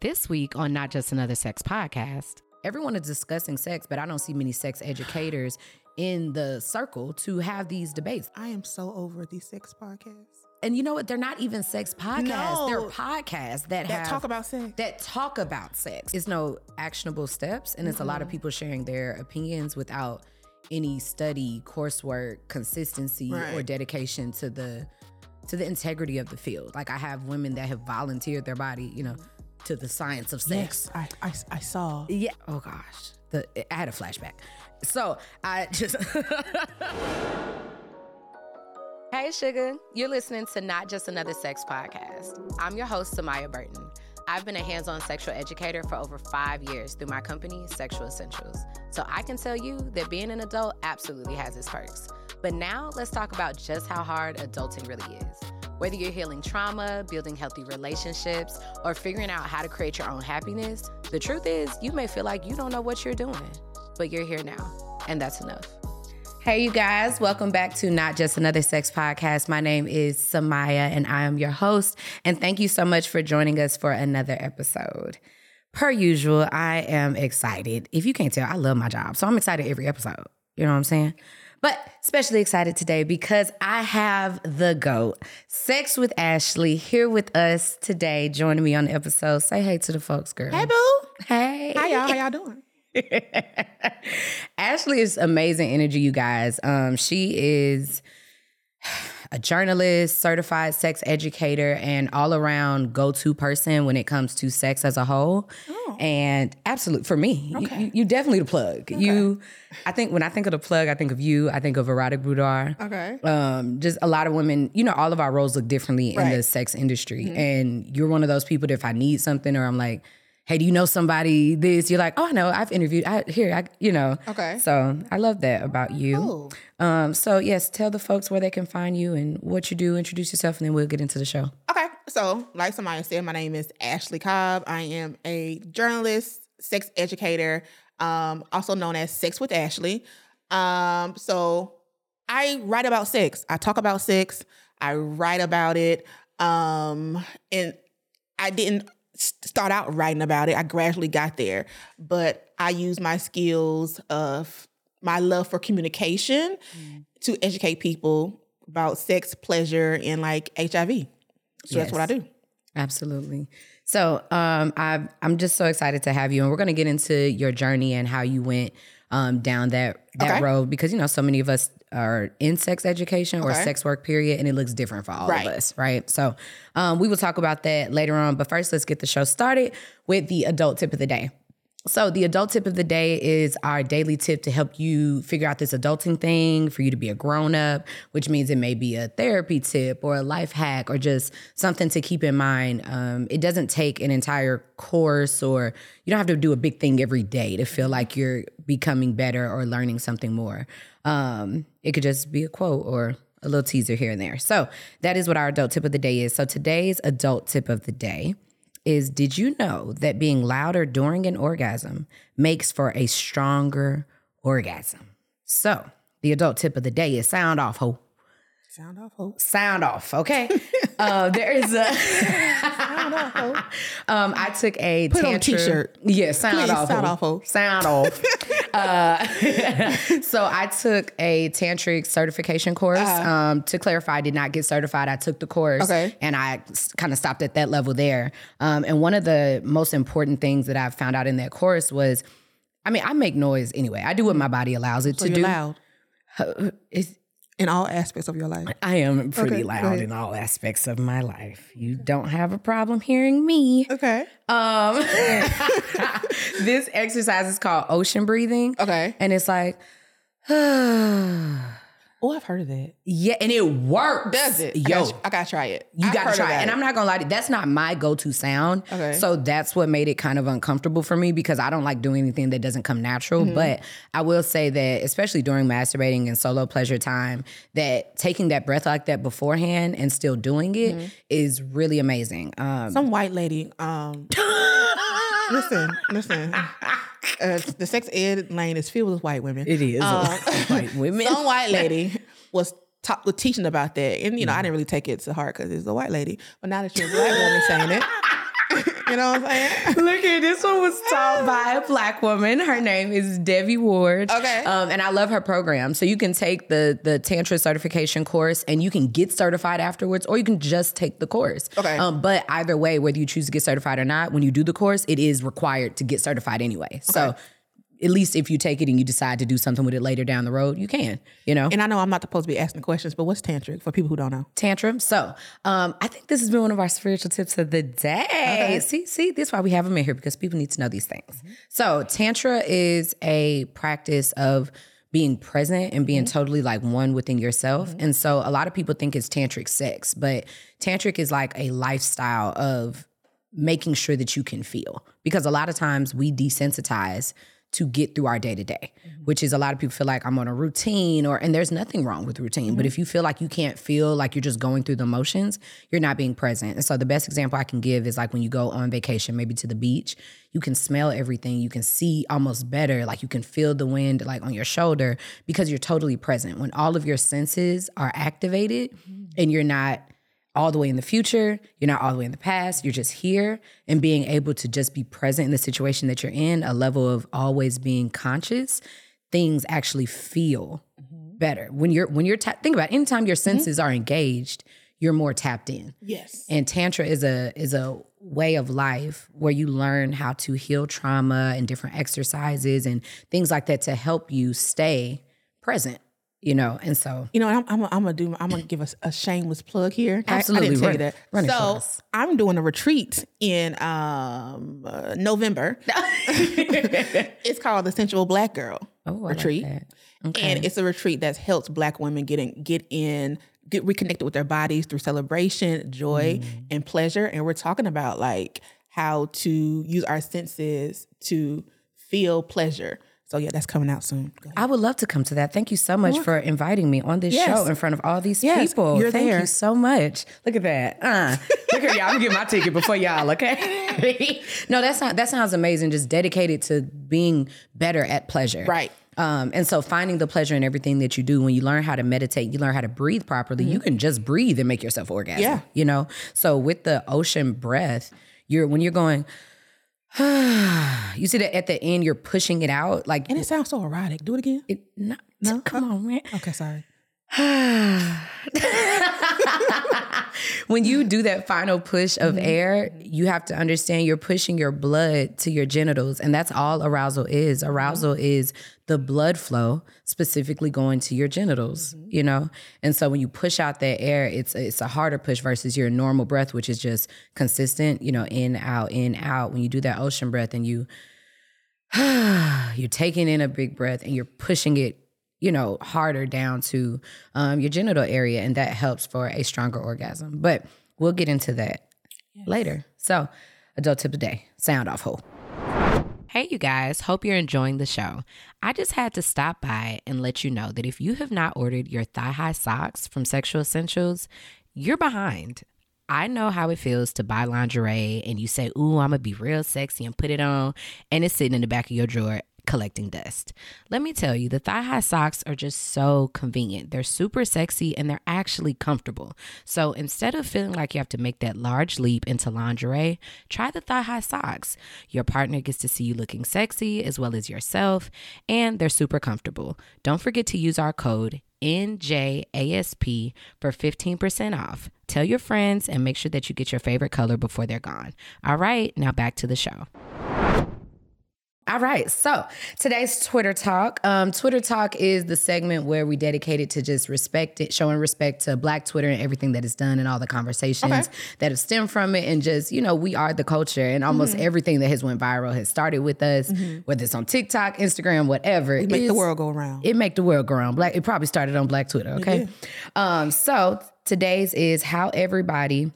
This week on Not Just Another Sex Podcast, everyone is discussing sex, but I don't see many sex educators in the circle to have these debates. I am so over these sex podcasts And you know what? They're not even sex podcasts. They're podcasts that, that have talk about sex. that talk about sex. It's no actionable steps, and it's a lot of Mm-hmm. people sharing their opinions without any study, coursework, consistency, or dedication to the to the integrity of the field. Like I have women that have volunteered their body, you know, to the science of sex. yes, I, I I saw. Yeah. Oh gosh. The I had a flashback. So I just Hey sugar, you're listening to Not Just Another Sex Podcast. I'm your host, Samia Burton. I've been a hands-on sexual educator for over five years through my company, Sexual Essentials. So I can tell you that being an adult absolutely has its perks. But now let's talk about just how hard adulting really is. Whether you're healing trauma, building healthy relationships, or figuring out how to create your own happiness, the truth is you may feel like you don't know what you're doing, but you're here now, and that's enough. Hey, you guys, welcome back to Not Just Another Sex Podcast. My name is Samia, and I am your host. And thank you so much for joining us for another episode. Per usual, I am excited. If you can't tell, I love my job. So I'm excited every episode. You know what I'm saying? But especially excited today because I have the GOAT, Sex with Ashley, here with us today, joining me on the episode. Say hey to the folks, girl. Hey boo, Hey. how y'all? How y'all doing? Ashley is amazing energy, you guys. Um, she is a journalist, certified sex educator, and all around go to person when it comes to sex as a whole. Oh. And absolute for me, you- you, you definitely the plug. You, I think when I think of the plug, I think of you. I think of erotic boudoir. Okay. Um, just a lot of women, you know, all of our roles look differently in the Right. Mm-hmm. sex industry. And you're one of those people that if I need something or I'm like, hey, do you know somebody this? You're like, oh, no, I've interviewed. I here, I, you know. Okay. So I love that about you. Cool. Um, so yes, tell the folks where they can find you and what you do. Introduce yourself, and then we'll get into the show. Okay. So, like somebody said, my name is Ashley Cobb. I am a journalist, sex educator, um, also known as Sex with Ashley. Um, so I write about sex. I talk about sex. I write about it. Um, and I didn't start out writing about it. I gradually got there, but I use my skills of my love for communication to educate people about sex, pleasure, and like HIV. So that's what I do. Absolutely. So um, I, I'm just so excited to have you, and we're going to get into your journey and how you went um, down that that Okay. road because you know so many of us are in sex education or Okay. sex work period, and it looks different for all Right. of us, right? So um, we will talk about that later on. But first, let's get the show started with the adult tip of the day. So, the adult tip of the day is our daily tip to help you figure out this adulting thing, for you to be a grown up, which means it may be a therapy tip or a life hack or just something to keep in mind. Um, it doesn't take an entire course or you don't have to do a big thing every day to feel like you're becoming better or learning something more. Um, it could just be a quote or a little teaser here and there. So, that is what our adult tip of the day is. So, today's adult tip of the day is did you know that being louder during an orgasm makes for a stronger orgasm? So, the adult tip of the day is sound off, ho. Sound off, hope. Sound off, okay? uh, there is a. Sound off, hope. um, I took a Put it on t-shirt. Yeah, sound Please, off, sound off, ho. Sound off. uh, so I took a tantric certification course. Um, to clarify, I did not get certified. I took the course, Okay. and I kind of stopped at that level there. Um, and one of the most important things that I found out in that course was, I mean, I make noise anyway. I do what my body allows it So to do. loud It's, in all aspects of your life. I am pretty Okay, loud in all aspects of my life. You don't have a problem hearing me. Okay. Um, this exercise is called ocean breathing, Okay. and it's like, Oh, I've heard of that. Yeah, and it works. Does it? I Yo, gotta, I gotta try it. you I've gotta try it. And I'm not gonna lie to you, that's not my go-to sound. Okay. So that's what made it kind of uncomfortable for me because I don't like doing anything that doesn't come natural. Mm-hmm. But I will say that, especially during masturbating and solo pleasure time, that taking that breath like that beforehand and still doing it is Mm-hmm. really amazing. Um, some white lady. Um, listen, listen. Uh, the sex ed lane is filled with white women. it is Um, white women. Some white lady was was teaching about that, and you know Mm. I didn't really take it to heart because it's a white lady. But now that you're a black woman saying it, you know what I'm saying? Look at this one was taught by a black woman. Her name is Debbie Ward. Okay. Um, and I love her program. So you can take the the Tantra certification course and you can get certified afterwards, or you can just take the course. Okay. Um, but either way, whether you choose to get certified or not, when you do the course, it is required to get certified anyway. So at least if you take it and you decide to do something with it later down the road, you can, you know? And I know I'm not supposed to be asking questions, but what's tantric for people who don't know? tantrum. So, um, I think this has been one of our spiritual tips of the day. See, see, this is why we have them in here because people need to know these things. Mm-hmm. So, tantra is a practice of being present and being mm-hmm. totally like one within yourself. Mm-hmm. And so, a lot of people think it's tantric sex, but tantric is like a lifestyle of making sure that you can feel because a lot of times we desensitize to get through our day to day, which is a lot of people feel like I'm on a routine or and there's nothing wrong with routine, but mm-hmm. if you feel like you can't feel like you're just going through the motions, you're not being present. And so the best example I can give is like when you go on vacation, maybe to the beach, you can smell everything, you can see almost better, like you can feel the wind like on your shoulder because you're totally present. When all of your senses are activated mm-hmm. and you're not all the way in the future. You're not all the way in the past. You're just here and being able to just be present in the situation that you're in, a level of always being conscious, things actually feel mm-hmm. better. When you're when you're ta- think about it, anytime your mm-hmm. senses are engaged, you're more tapped in. Yes. And tantra is a is a way of life where you learn how to heal trauma and different exercises and things like that to help you stay present, you know. And so You know, I'm, I'm, I'm gonna do. I'm gonna give us a shameless plug here. I- Absolutely. I, didn't tell Run- you that. run it for so. I'm doing a retreat in um uh, November. it's called the Sensual Black Girl Oh, I like retreat. Okay. and it's a retreat that helps Black women get in, get in, get reconnected with their bodies through celebration, joy, Mm. and pleasure. And we're talking about like how to use our senses to feel pleasure. So yeah, that's coming out soon. I would love to come to that. Thank you so much for inviting me on this Yes. show in front of all these Yes, people. you're Thank there. you so much. Look at that. Uh, look at y'all. I'm getting my ticket before y'all. Okay. no, that's not. That sounds amazing. Just dedicated to being better at pleasure. Right. Um, and so finding the pleasure in everything that you do, when you learn how to meditate, you learn how to breathe properly, you can just breathe and make yourself orgasm. Yeah. You know? So with the ocean breath, you're when you're going, you see that at the end you're pushing it out. Like And it sounds so erotic. Do it again. it, no, come on, man. Okay, sorry. when you do that final push of mm-hmm. air, you have to understand you're pushing your blood to your genitals. And that's all arousal is. Mm-hmm. Arousal is the blood flow specifically going to your genitals, mm-hmm. you know? And so when you push out that air, it's it's a harder push versus your normal breath, which is just consistent, you know, in, out, in, out. When you do that ocean breath and you you're taking in a big breath and you're pushing it you know harder down to um, your genital area and that helps for a stronger orgasm. But we'll get into that later. So adult tip of the day sound off hole Hey, you guys, hope you're enjoying the show. I just had to stop by and let you know that if you have not ordered your thigh high socks from Sexual Essentials, you're behind. I know how it feels to buy lingerie and you say, Ooh, I'm gonna be real sexy and put it on, and it's sitting in the back of your drawer collecting dust. Let me tell you, the thigh high socks are just so convenient. They're super sexy and they're actually comfortable. So instead of feeling like you have to make that large leap into lingerie, try the thigh high socks. Your partner gets to see you looking sexy as well as yourself, and they're super comfortable. Don't forget to use our code NJASP for 15% off. Tell your friends and make sure that you get your favorite color before they're gone. All right, now back to the show. All right, so today's Twitter Talk. Um, Twitter Talk is the segment where we dedicate it to just respect it, showing respect to Black Twitter and everything that is done and all the conversations Okay. that have stemmed from it, and just you know we are the culture, and almost Mm-hmm. everything that has went viral has started with us, whether it's on TikTok, Instagram, whatever. It Make the world go around. it make the world go around. Black. It probably started on Black Twitter. Okay. Um. So today's is how everybody,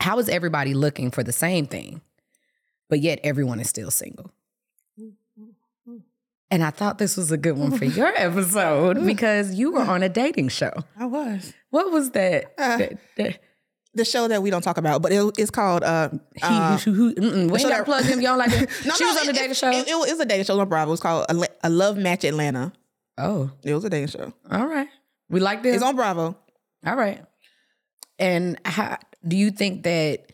how is everybody looking for the same thing, but yet everyone is still single. And I thought this was a good one for your episode because you were on a dating show. I was. What was that? Uh, that, that The show that we don't talk about, but it, it's called uh, he, uh, who, who, mm-mm, we ain't got to plug him. You don't like it? No, she no, was on it- a dating show. It, it was a dating show on Bravo. It was called a, a Love Match Atlanta. oh, It was a dating show. all right. We like this. It's on Bravo. All right. And how do you think that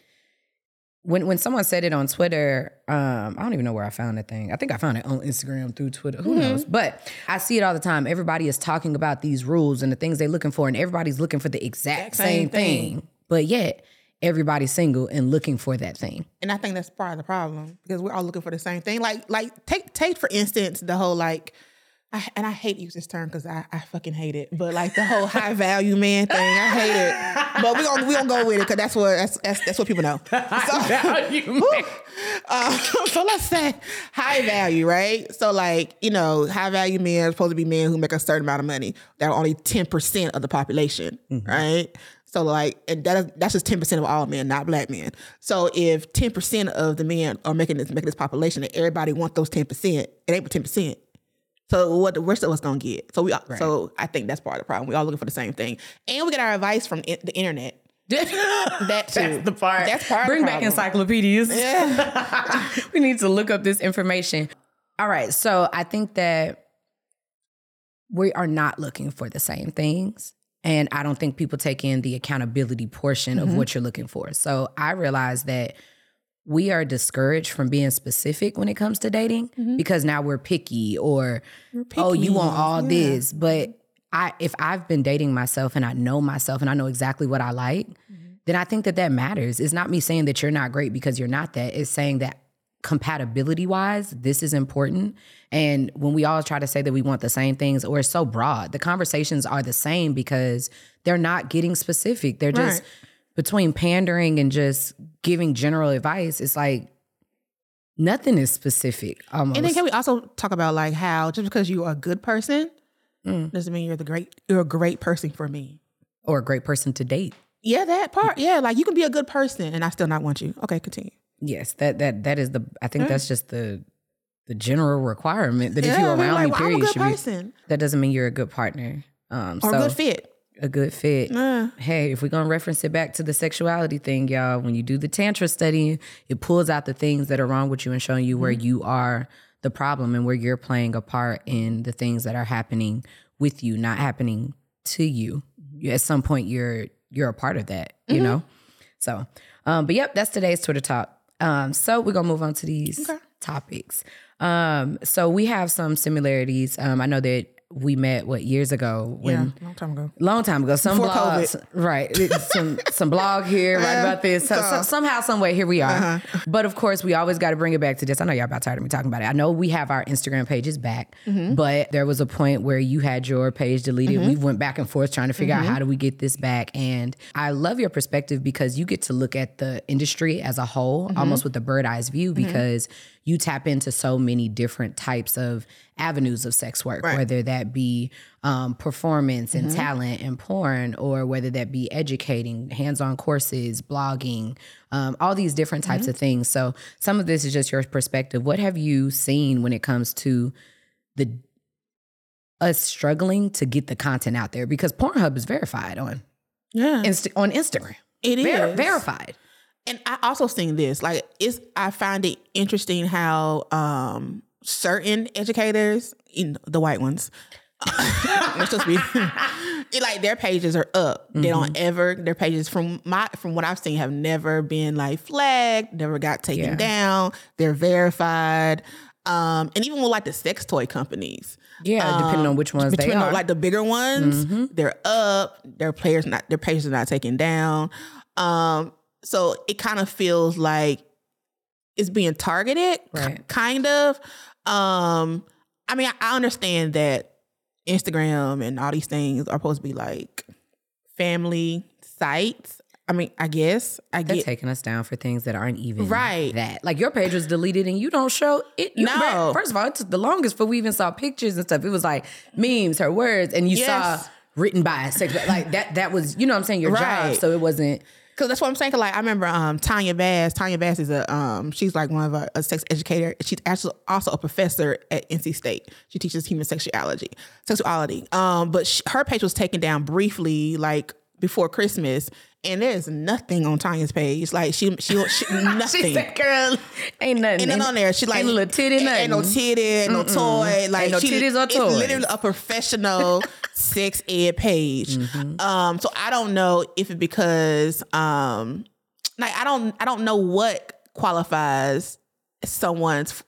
when when someone said it on Twitter, um, I don't even know where I found that thing. I think I found it on Instagram through Twitter. Who knows? But I see it all the time. Everybody is talking about these rules and the things they're looking for, and everybody's looking for the exact Exact same, same thing. thing. But yet everybody's single and looking for that thing. And I think that's part of the problem because we're all looking for the same thing. Like, like take take for instance the whole like, I, and I hate to use this term because I, I fucking hate it. But like the whole high value man thing, I hate it. But we gonna we gonna go with it because that's what that's, that's that's what people know. So, um, so let's say high value, right? So like you know, high value men are supposed to be men who make a certain amount of money. That are only ten percent of the population, right? So like, and that is, that's just ten percent of all men, not black men. So if ten percent of the men are making this making this population, and everybody want those ten percent, it ain't but ten percent. So what the rest of us gonna get? So we so I think that's part of the problem. We all looking for the same thing, and we get our advice from i- the internet. That too. That's the part. That's part of Bring back encyclopedias. Yeah. we need to look up this information. All right. So I think that we are not looking for the same things. And I don't think people take in the accountability portion Mm-hmm. of what you're looking for. So I realize that we are discouraged from being specific when it comes to dating because now we're picky or oh you want all Mm-hmm. yeah. this but i if i've been dating myself and i know myself and i know exactly what i like Mm-hmm. then i think that that matters it's not me saying that you're not great because you're not that it's saying that compatibility wise this is important and when we all try to say that we want the same things or it's so broad the conversations are the same because they're not getting specific they're just Right. Between pandering and just giving general advice it's like nothing is specific almost And then can we also talk about like how just because you are a good person Mm. doesn't mean you're the great you're a great person for me. or a great person to date Yeah, that part. Yeah, like you can be a good person and I still not want you. Okay, continue. Yes, that that that is the. I think that's just the the general requirement that if you're around like, me, well, period, I'm you a good should be. person That doesn't mean you're a good partner. Um, or so a good fit. A good fit. Uh, Hey, if we're gonna reference it back to the sexuality thing, y'all, when you do the tantra study, it pulls out the things that are wrong with you and showing you where you are the problem and where you're playing a part in the things that are happening with you, not happening to you. You- At some point, you're you're a part of that, you know. So, um, but yep, that's today's Twitter talk. Um, so we're gonna move on to these topics. Um, so we have some similarities. Um, I know that we met what years ago when yeah, long time ago. long time ago. Some Before blogs, right? Some some blog here, right about this. So, so- somehow, some way, here we are. Uh-huh. But of course, we always got to bring it back to this. I know y'all about tired of me talking about it. I know we have our Instagram pages back, Mm-hmm. but there was a point where you had your page deleted. We went back and forth trying to figure Mm-hmm. out how do we get this back. And I love your perspective because you get to look at the industry as a whole, Mm-hmm. almost with the bird eyes view, because you tap into so many different types of avenues of sex work, Right. whether that be um, performance Mm-hmm. and talent and porn, or whether that be educating, hands on courses, blogging, um, all these different types Mm-hmm. of things. So, some of this is just your perspective. What have you seen when it comes to the us struggling to get the content out there? Because Pornhub is verified on Yeah, Inst- on Instagram, it is Ver- verified. And I also seen this. Like it's I find it interesting how um certain educators, you know, the white ones, just be it, like their pages are up. They don't ever their pages from my from what I've seen have never been like flagged, never got taken Yeah. down. They're verified. Um, and even with like the sex toy companies, Yeah, depending on which ones they are. like the bigger ones, they're up. Their players not their pages are not taken down. Um, so it kind of feels like it's being targeted, k- kind of. Um, I mean, I, I understand that Instagram and all these things are supposed to be like family sites. I mean, I guess I They're get taking us down for things that aren't even Right. that. Like your page was deleted and you don't show it. you- No. First of all, it took the longest for we even saw pictures and stuff. It was like memes, her words, and you Yes. saw written by a sex. Like that. That was you know what I'm saying your job. So it wasn't. Cause that's what I'm saying. 'Cause, like I remember um Tanya Bass. Tanya Bass is a um she's like one of a, a sex educator. She's actually also a professor at NC State. She teaches human sexuality, sexuality. Um, but sh her page was taken down briefly, like before Christmas, and there's nothing on Tanya's page. Like she she, she nothing. She said, "Girl, ain't nothing. Ain't nothing on there. She like ain't a little titty, ain't, nothing. ain't no titty, ain't no toy. Like no she, titties or it's literally a professional sex ed page. Mm-hmm. Um, so I don't know if it because um like I don't I don't know what qualifies someone's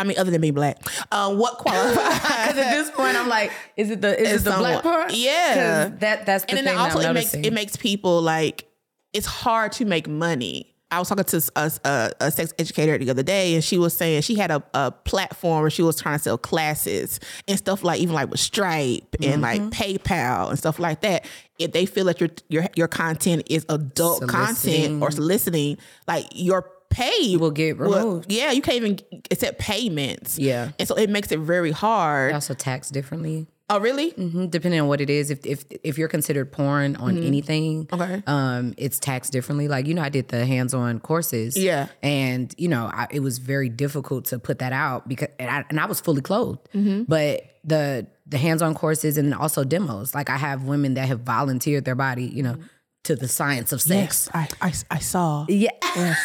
I mean, other than being black, um, what qualifies? Because at this point, I'm like, is it the is it the black part? Yeah, that that's the and then also it makes it makes people like it's hard to make money. I was talking to a, a, a sex educator the other day, and she was saying she had a, a platform where she was trying to sell classes and stuff like even like with Stripe and like Mm-hmm. PayPal and stuff like that. If they feel that your your your content is adult Soliciting. content or soliciting, like your pay Will get removed. yeah, you can't even accept payments. Yeah. and so it makes it very hard. Also taxed differently. Oh, really? Mhm, depending on what it is. If if if you're considered porn on anything, Mm-hmm. Okay. um, it's taxed differently. Like you know, I did the hands-on courses, Yeah. and you know, I, it was very difficult to put that out because and I, and I was fully clothed, Mm-hmm. but the the hands-on courses and also demos. Like I have women that have volunteered their body, you know, to the science of sex. I, I I saw. Yeah.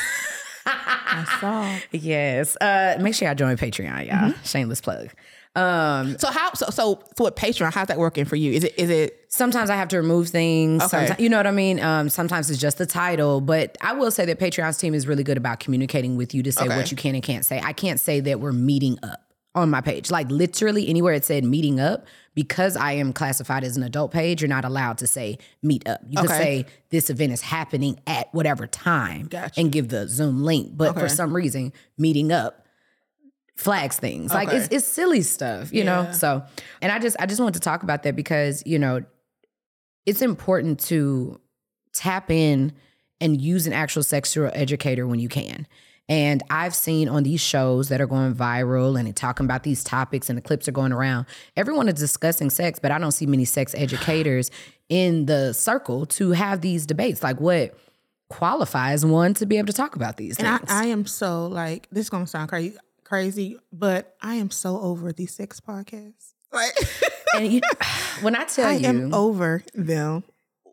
I saw. Yes. Uh, make sure y'all join Patreon, y'all. Mm-hmm. Shameless plug. Um, So how so so so with Patreon, how's that working for you? Is it is it sometimes I have to remove things. Okay. Sometimes, you know what I mean? Um, sometimes it's just the title. But I will say that Patreon's team is really good about communicating with you to say Okay. what you can and can't say. I can't say that we're meeting up on my page. Like literally anywhere it said meeting up, because I am classified as an adult page, you're not allowed to say meet up. You could Okay. say this event is happening at whatever time Gotcha. and give the Zoom link. But Okay. for some reason, meeting up flags things. Like it's it's silly stuff, you know? So and I just I just wanted to talk about that because, you know, it's important to tap in and use an actual sexual educator when you can. And I've seen on these shows that are going viral and talking about these topics and the clips are going around, everyone is discussing sex, but I don't see many sex educators in the circle to have these debates. Like what qualifies one to be able to talk about these and things? I, I am so like this is gonna sound crazy crazy, but I am so over these sex podcasts. Like and you, when I tell I you, am over them.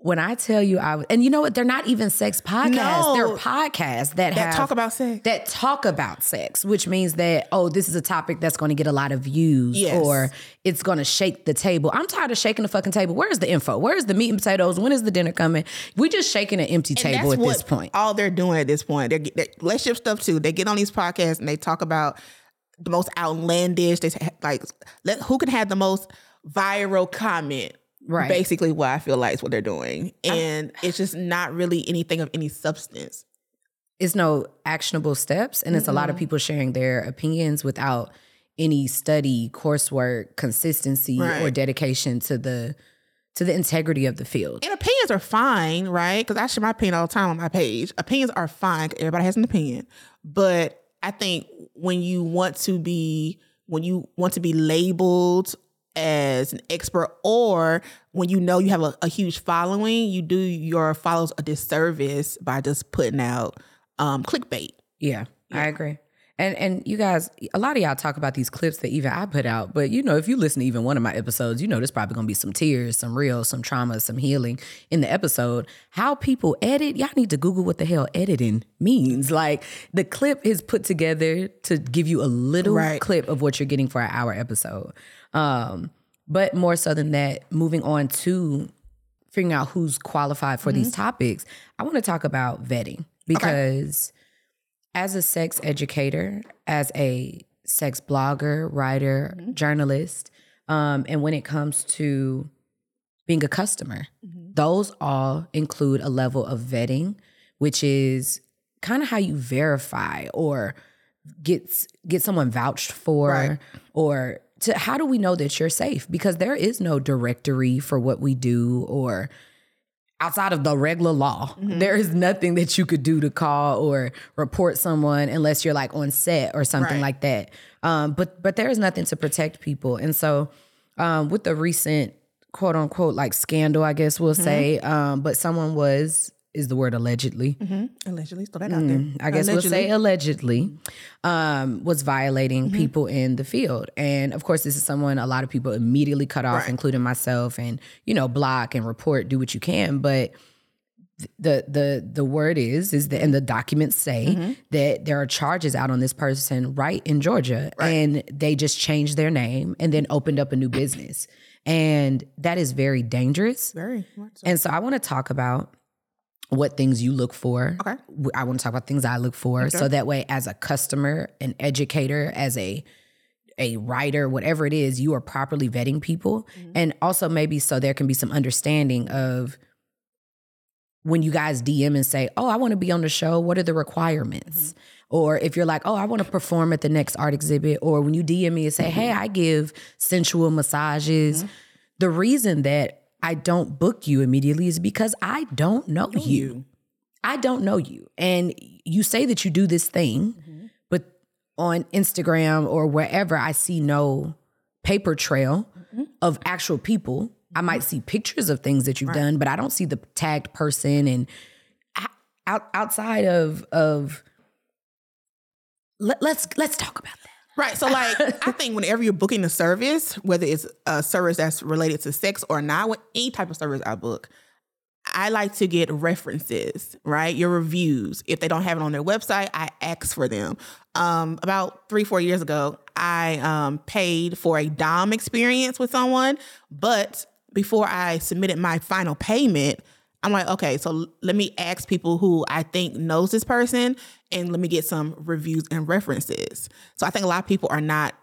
When I tell you, I was, and you know what? They're not even sex podcasts. No. They're podcasts that, That have talk about sex. that talk about sex, which means that oh, this is a topic that's going to get a lot of views, Yes. or it's going to shake the table. I'm tired of shaking the fucking table. Where's the info? Where's the meat and potatoes? When is the dinner coming? We're just shaking an empty And table at this point. All they're doing at this point, they're, they relationship stuff too. They get on these podcasts and they talk about the most outlandish. They say, like, let, who can have the most viral comment? Right. Basically, what I feel like is what they're doing, and it's just not really anything of any substance. It's no actionable steps, and it's a lot of people sharing their opinions without any study, coursework, consistency, or dedication to the to the integrity of the field. And opinions are fine, right? Because I share my opinion all the time on my page. Opinions are fine. Everybody has an opinion, but I think when you want to be when you want to be labeled as an expert, or when you know you have a, a huge following, you do your followers a disservice by just putting out um, clickbait. Yeah, I agree. And and you guys, a lot of y'all talk about these clips that even I put out, but you know, if you listen to even one of my episodes, you know there's probably gonna be some tears, some real, some trauma, some healing in the episode. How people edit, y'all need to Google what the hell editing means. Like the clip is put together to give you a little Right. clip of what you're getting for an hour episode. Um, but more so than that, moving on to figuring out who's qualified for these topics, I want to talk about vetting. Because as a sex educator, as a sex blogger, writer, journalist, um, and when it comes to being a customer, those all include a level of vetting, which is kind of how you verify or get get someone vouched for Right. or to how do we know that you're safe? Because there is no directory for what we do or outside of the regular law. There is nothing that you could do to call or report someone unless you're like on set or something Right. like that. Um, but but there is nothing to protect people. And so um, with the recent quote unquote like scandal i guess we'll say um, but someone was is the word allegedly Allegedly, throw that out there. I guess we'll say allegedly, um, was violating Mm-hmm. people in the field. And of course, this is someone a lot of people immediately cut off, Right. including myself, and you know, block and report, do what you can. But the the the word is is that and the documents say Mm-hmm. that there are charges out on this person right in Georgia and they just changed their name and then opened up a new business. And that is very dangerous. very so. And so I want to talk about what things you look for. Okay. I want to talk about things I look for. So that way, as a customer, an educator, as a a writer, whatever it is, you are properly vetting people. Mm-hmm. And also maybe so there can be some understanding of when you guys DM and say, Oh, I want to be on the show, what are the requirements? Mm-hmm. Or if you're like, Oh, I want to perform at the next art exhibit, or when you DM me and say, mm-hmm. Hey, I give sensual massages. The reason that I don't book you immediately is because I don't know you. I don't know you. And you say that you do this thing, mm-hmm. but on Instagram or wherever I see no paper trail mm-hmm. of actual people. I mm-hmm. might see pictures of things that you've done, but I don't see the tagged person and out, outside of of let, let's let's talk about that. Right. So, like, I think whenever you're booking a service, whether it's a service that's related to sex or not, with any type of service I book, I like to get references, right? Your reviews. If they don't have it on their website, I ask for them. Um, about three, four years ago, I um, paid for a Dom experience with someone, but before I submitted my final payment, I'm like, okay, so let me ask people who I think knows this person, and let me get some reviews and references. So I think a lot of people are not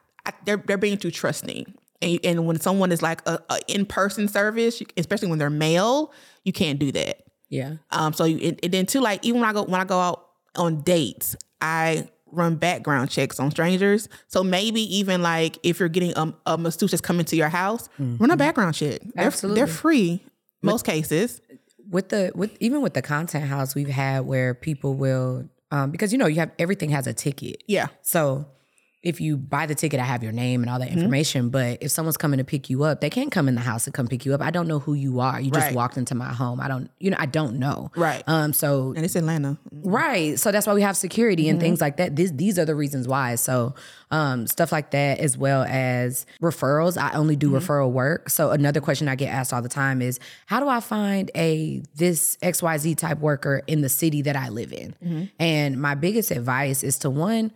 they're they're being too trusting, and, and when someone is like a, a in person service, especially when they're male, you can't do that. Yeah. Um, so you, and, and then too, like even when I go when I go out on dates, I run background checks on strangers. So maybe even like if you're getting a, a masseuse that's coming to your house, run a background check. They're, Absolutely. they're free most cases. With the with even with the content house we've had where people will um because you know you have everything has a ticket. Yeah, so if you buy the ticket i have your name and all that mm-hmm. information but if someone's coming to pick you up they can't come in the house and come pick you up i don't know who you are you just walked into my home i don't you know i don't know Right. um so and it's Atlanta. Mm-hmm. Right. So that's why we have security and mm-hmm. things like that. These these are the reasons why. So um stuff like that as well as referrals. I only do referral work. So another question I get asked all the time is how do I find a this XYZ type worker in the city that I live in? And my biggest advice is to one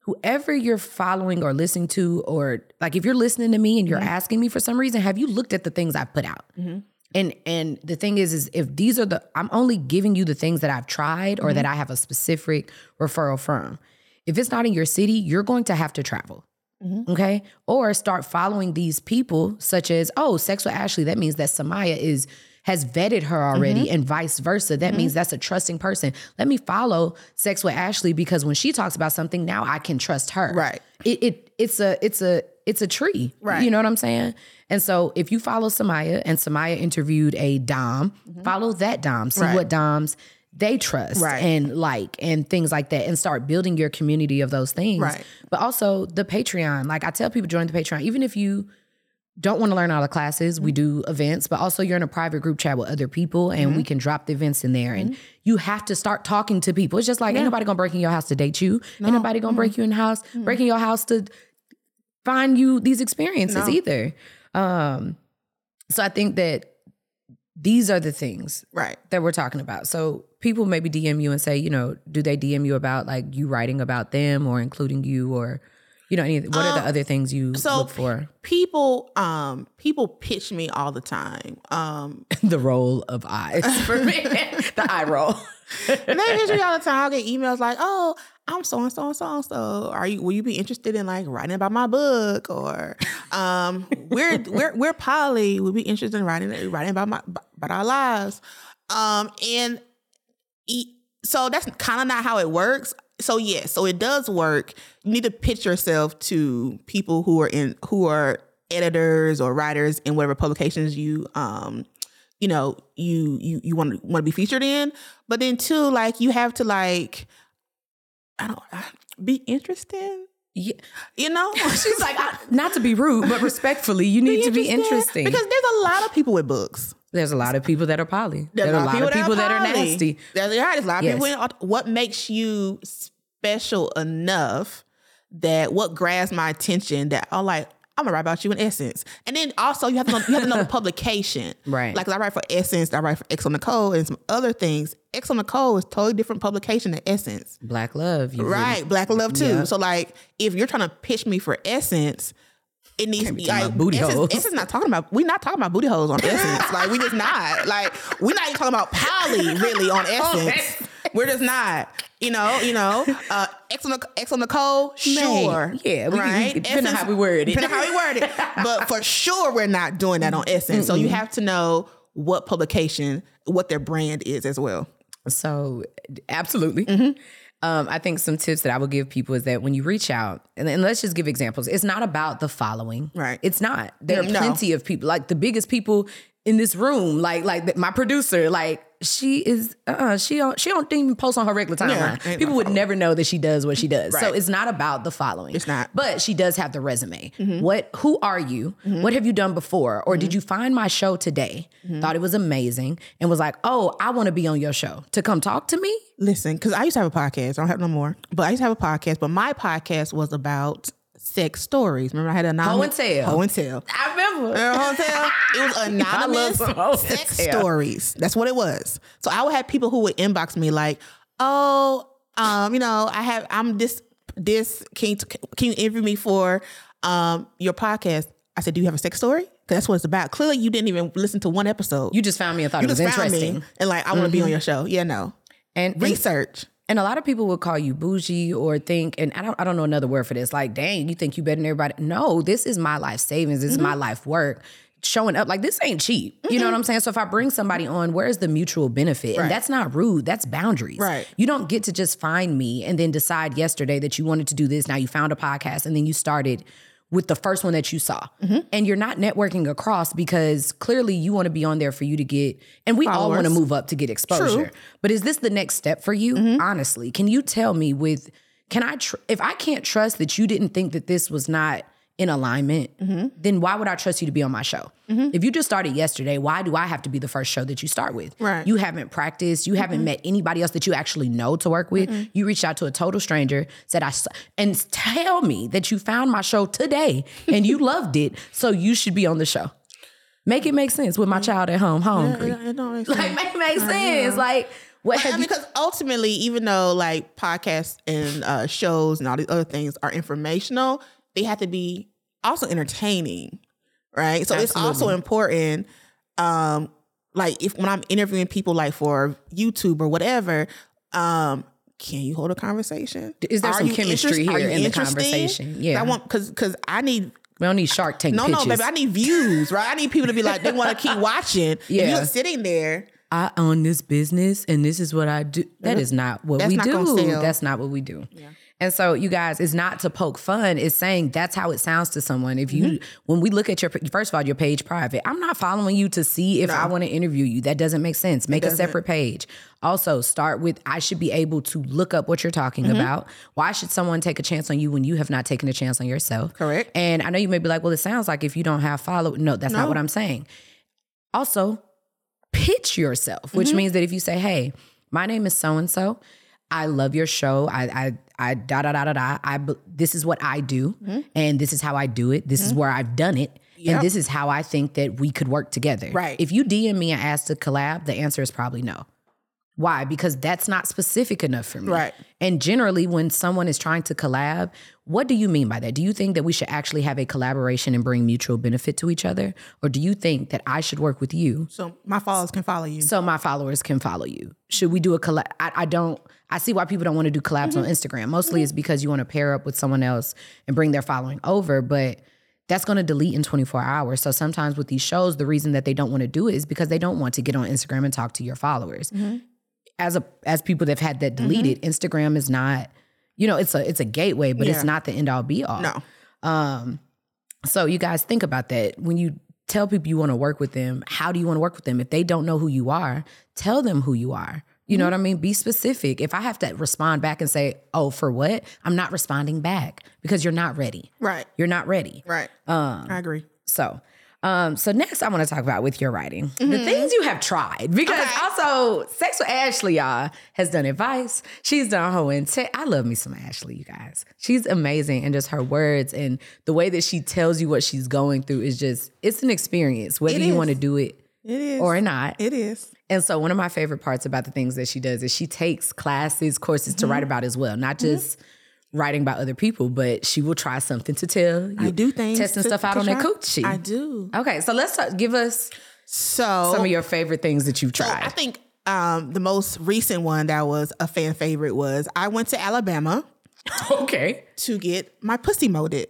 whoever you're following or listening to or like if you're listening to me and you're mm-hmm. asking me for some reason have you looked at the things I've put out? Mm-hmm. And and the thing is, is if these are the, I'm only giving you the things that I've tried or that mm-hmm. I have a specific referral from. If it's not in your city, you're going to have to travel. Okay. Or start following these people, such as, oh, Sex with Ashley. That means that Samia is has vetted her already, mm-hmm. and vice versa. That mm-hmm. means that's a trusting person. Let me follow Sex with Ashley because when she talks about something, now I can trust her. Right. It, it it's a it's a it's a tree. Right. You know what I'm saying? And so if you follow Samia and Samia interviewed a Dom, mm-hmm. follow that Dom. See Right. what Doms they trust Right. and like and things like that and start building your community of those things. Right. But also the Patreon. Like I tell people join the Patreon, even if you don't want to learn all the classes, we mm-hmm. do events, but also you're in a private group chat with other people and we mm-hmm. can drop the events in there. And mm-hmm. you have to start talking to people. It's just like ain't nobody gonna break in your house to date you. Ain't nobody gonna break you in house, break in your house to find you these experiences No. either. Um, so I think that these are the things Right. that we're talking about. So people maybe DM you and say, you know, do they DM you about like you writing about them or including you or you know any what are the other things you Um, So look for? people, um, people pitch me all the time. Um, the roll of eyes for me. the eye roll. and they pitch me all the time. I'll get emails like, "Oh, I'm so and so and so and so. Are you? Will you be interested in like writing about my book? Or um, we're we're we're poly. We'll be interested in writing writing about my about our lives. Um, and e- so that's kind of not how it works. So yes, so it does work. You need to pitch yourself to people who are in who are editors or writers in whatever publications you um you know you you you want to want to be featured in. But then too, like you have to like I don't be interesting. Yeah. You know, She's like, I- not to be rude, but respectfully, you need to be interesting. because there's a lot of people with books. There's a lot of people that are poly. There's There's a lot of people that are poly. nasty. There's, there's a lot of Yes. people. What makes you special enough that what grabs my attention that I'm like, I'm gonna write about you in Essence, and then also you have to know, you have to know the publication, Right. Like I write for Essence, I write for xoNecole, and some other things. xoNecole is totally different publication than Essence, Black love. You right? Black Love too. Yeah. So like, if you're trying to pitch me for Essence. It needs to be like booty Essence, holes. Essence not talking about we're not talking about booty holes on Essence. like we just not. Like we're not even talking about poly really on Essence. We're just not. You know, you know, uh, X on, the xoNecole, sure, yeah, we right. depending on how we word it. depending on how we word it. But for sure, we're not doing that on Essence. So you have to know what publication, what their brand is as well. So, absolutely. Mm-hmm. Um, I think some tips that I would give people is that when you reach out, and, and let's just give examples. It's not about the following, Right. It's not. There are No. plenty of people, like the biggest people in this room, like like the- my producer, like she is. Uh, she don't. She don't even post on her regular timeline. ain't people would never know that she does what she does. So it's not about the following. It's not. But she does have the resume. Mm-hmm. What? Who are you? What have you done before? Or did you find my show today? Mm-hmm. Thought it was amazing and was like, oh, I want to be on your show to come talk to me. Listen, because I used to have a podcast. I don't have no more, but I used to have a podcast. But my podcast was about sex stories. Remember, I had a Ho and tell. Ho and tell. I remember. Remember Ho and tell? It was anonymous some Ho and sex stories. That's what it was. So I would have people who would inbox me like, "Oh, um, you know, I have I'm this this can you, can you interview me for um your podcast?" I said, "Do you have a sex story?" Because that's what it's about. Clearly, you didn't even listen to one episode. You just found me and thought You it was just interesting. Mm-hmm. me and like I want to be on your show. Yeah, no And, and research. and a lot of people would call you bougie or think, and I don't I don't know another word for this. Like, dang, you think you better than everybody? No, this is my life savings. This is Mm-hmm. my life work. Showing up like this ain't cheap. You know what I'm saying? So if I bring somebody on, where's the mutual benefit? Right. And that's not rude. That's boundaries. Right. You don't get to just find me and then decide yesterday that you wanted to do this. Now you found a podcast and then you started with the first one that you saw. Mm-hmm. And you're not networking across because clearly you want to be on there for you to get, and we all want to move up to get exposure. But is this the next step for you? Mm-hmm. Honestly, can you tell me with, can I, tr- if I can't trust that you didn't think that this was not in alignment, Mm-hmm. then why would I trust you to be on my show? If you just started yesterday, why do I have to be the first show that you start with? Right. You haven't practiced. You haven't met anybody else that you actually know to work with. You reached out to a total stranger, said I and tell me that you found my show today and you loved it, so you should be on the show. Make it make sense with my child at home hungry. It don't make Like sense. make it make sense. Like what I have mean, you? because ultimately, even though like podcasts and uh, shows and all these other things are informational, they have to be also entertaining, right? So it's also important. Um, like if when I'm interviewing people, like for YouTube or whatever, um, can you hold a conversation? Is there Are some chemistry interest- here in the conversation? Yeah. I want because because I need We don't need Shark Tank no pitches. no baby I need views right. I need people to be like they want to keep watching. If Yeah. you're sitting there. I own this business and this is what I do. That is not what That's we not do. That's not what we do. And so, you guys, it's not to poke fun. It's saying that's how it sounds to someone. If you, Mm-hmm. when we look at your, first of all, your page private. I'm not following you to see if I want to interview you. That doesn't make sense. Make a separate page. Also, start with I should be able to look up what you're talking Mm-hmm. about. Why should someone take a chance on you when you have not taken a chance on yourself? Correct. And I know you may be like, well, it sounds like if you don't have follow. No, that's not what I'm saying. Also, pitch yourself, which Mm-hmm. means that if you say, "Hey, my name is so and so, I love your show. I I I da da da da da. I this is what I do, Mm-hmm. and this is how I do it. This is where I've done it." And this is how I think that we could work together. Right. If you DM me and ask to collab, the answer is probably no. Why? Because that's not specific enough for me. Right. And generally, when someone is trying to collab, what do you mean by that? Do you think that we should actually have a collaboration and bring mutual benefit to each other? Or do you think that I should work with you So my followers can follow you. so my followers can follow you? Should we do a collab? I, I don't. I see why people don't want to do collabs on mm-hmm. Instagram. Mostly mm-hmm. it's because you want to pair up with someone else and bring their following over, but that's going to delete in 24 hours. So sometimes with these shows, the reason that they don't want to do it is because they don't want to get on Instagram and talk to your followers. Mm-hmm. As a as people that've had that deleted, Instagram is not, you know, it's a it's a gateway, but Yeah. it's not the end all be all. no. Um, so you guys think about that when you tell people you want to work with them. How do you want to work with them? If they don't know who you are, tell them who you are. You know what I mean? Be specific. If I have to respond back and say, "Oh, for what?" I'm not responding back because you're not ready. Right. You're not ready. Right. Um, I agree. so, um, so next I want to talk about with your writing the things you have tried because also Sex with Ashley, y'all, has done advice. She's done her and te- I love me some Ashley, you guys. She's amazing, and just her words and the way that she tells you what she's going through is just it's an experience, whether It you want to do it It is. or not. it is. And so one of my favorite parts about the things that she does is she takes classes, courses to Mm-hmm. write about as well, not just writing about other people, but she will try something to tell. I do things testing to- stuff out to on that coochie. I do. Okay, so let's talk, give us So some of your favorite things that you've So tried. I think um, the most recent one that was a fan favorite was I went to Alabama okay. to get my pussy molded.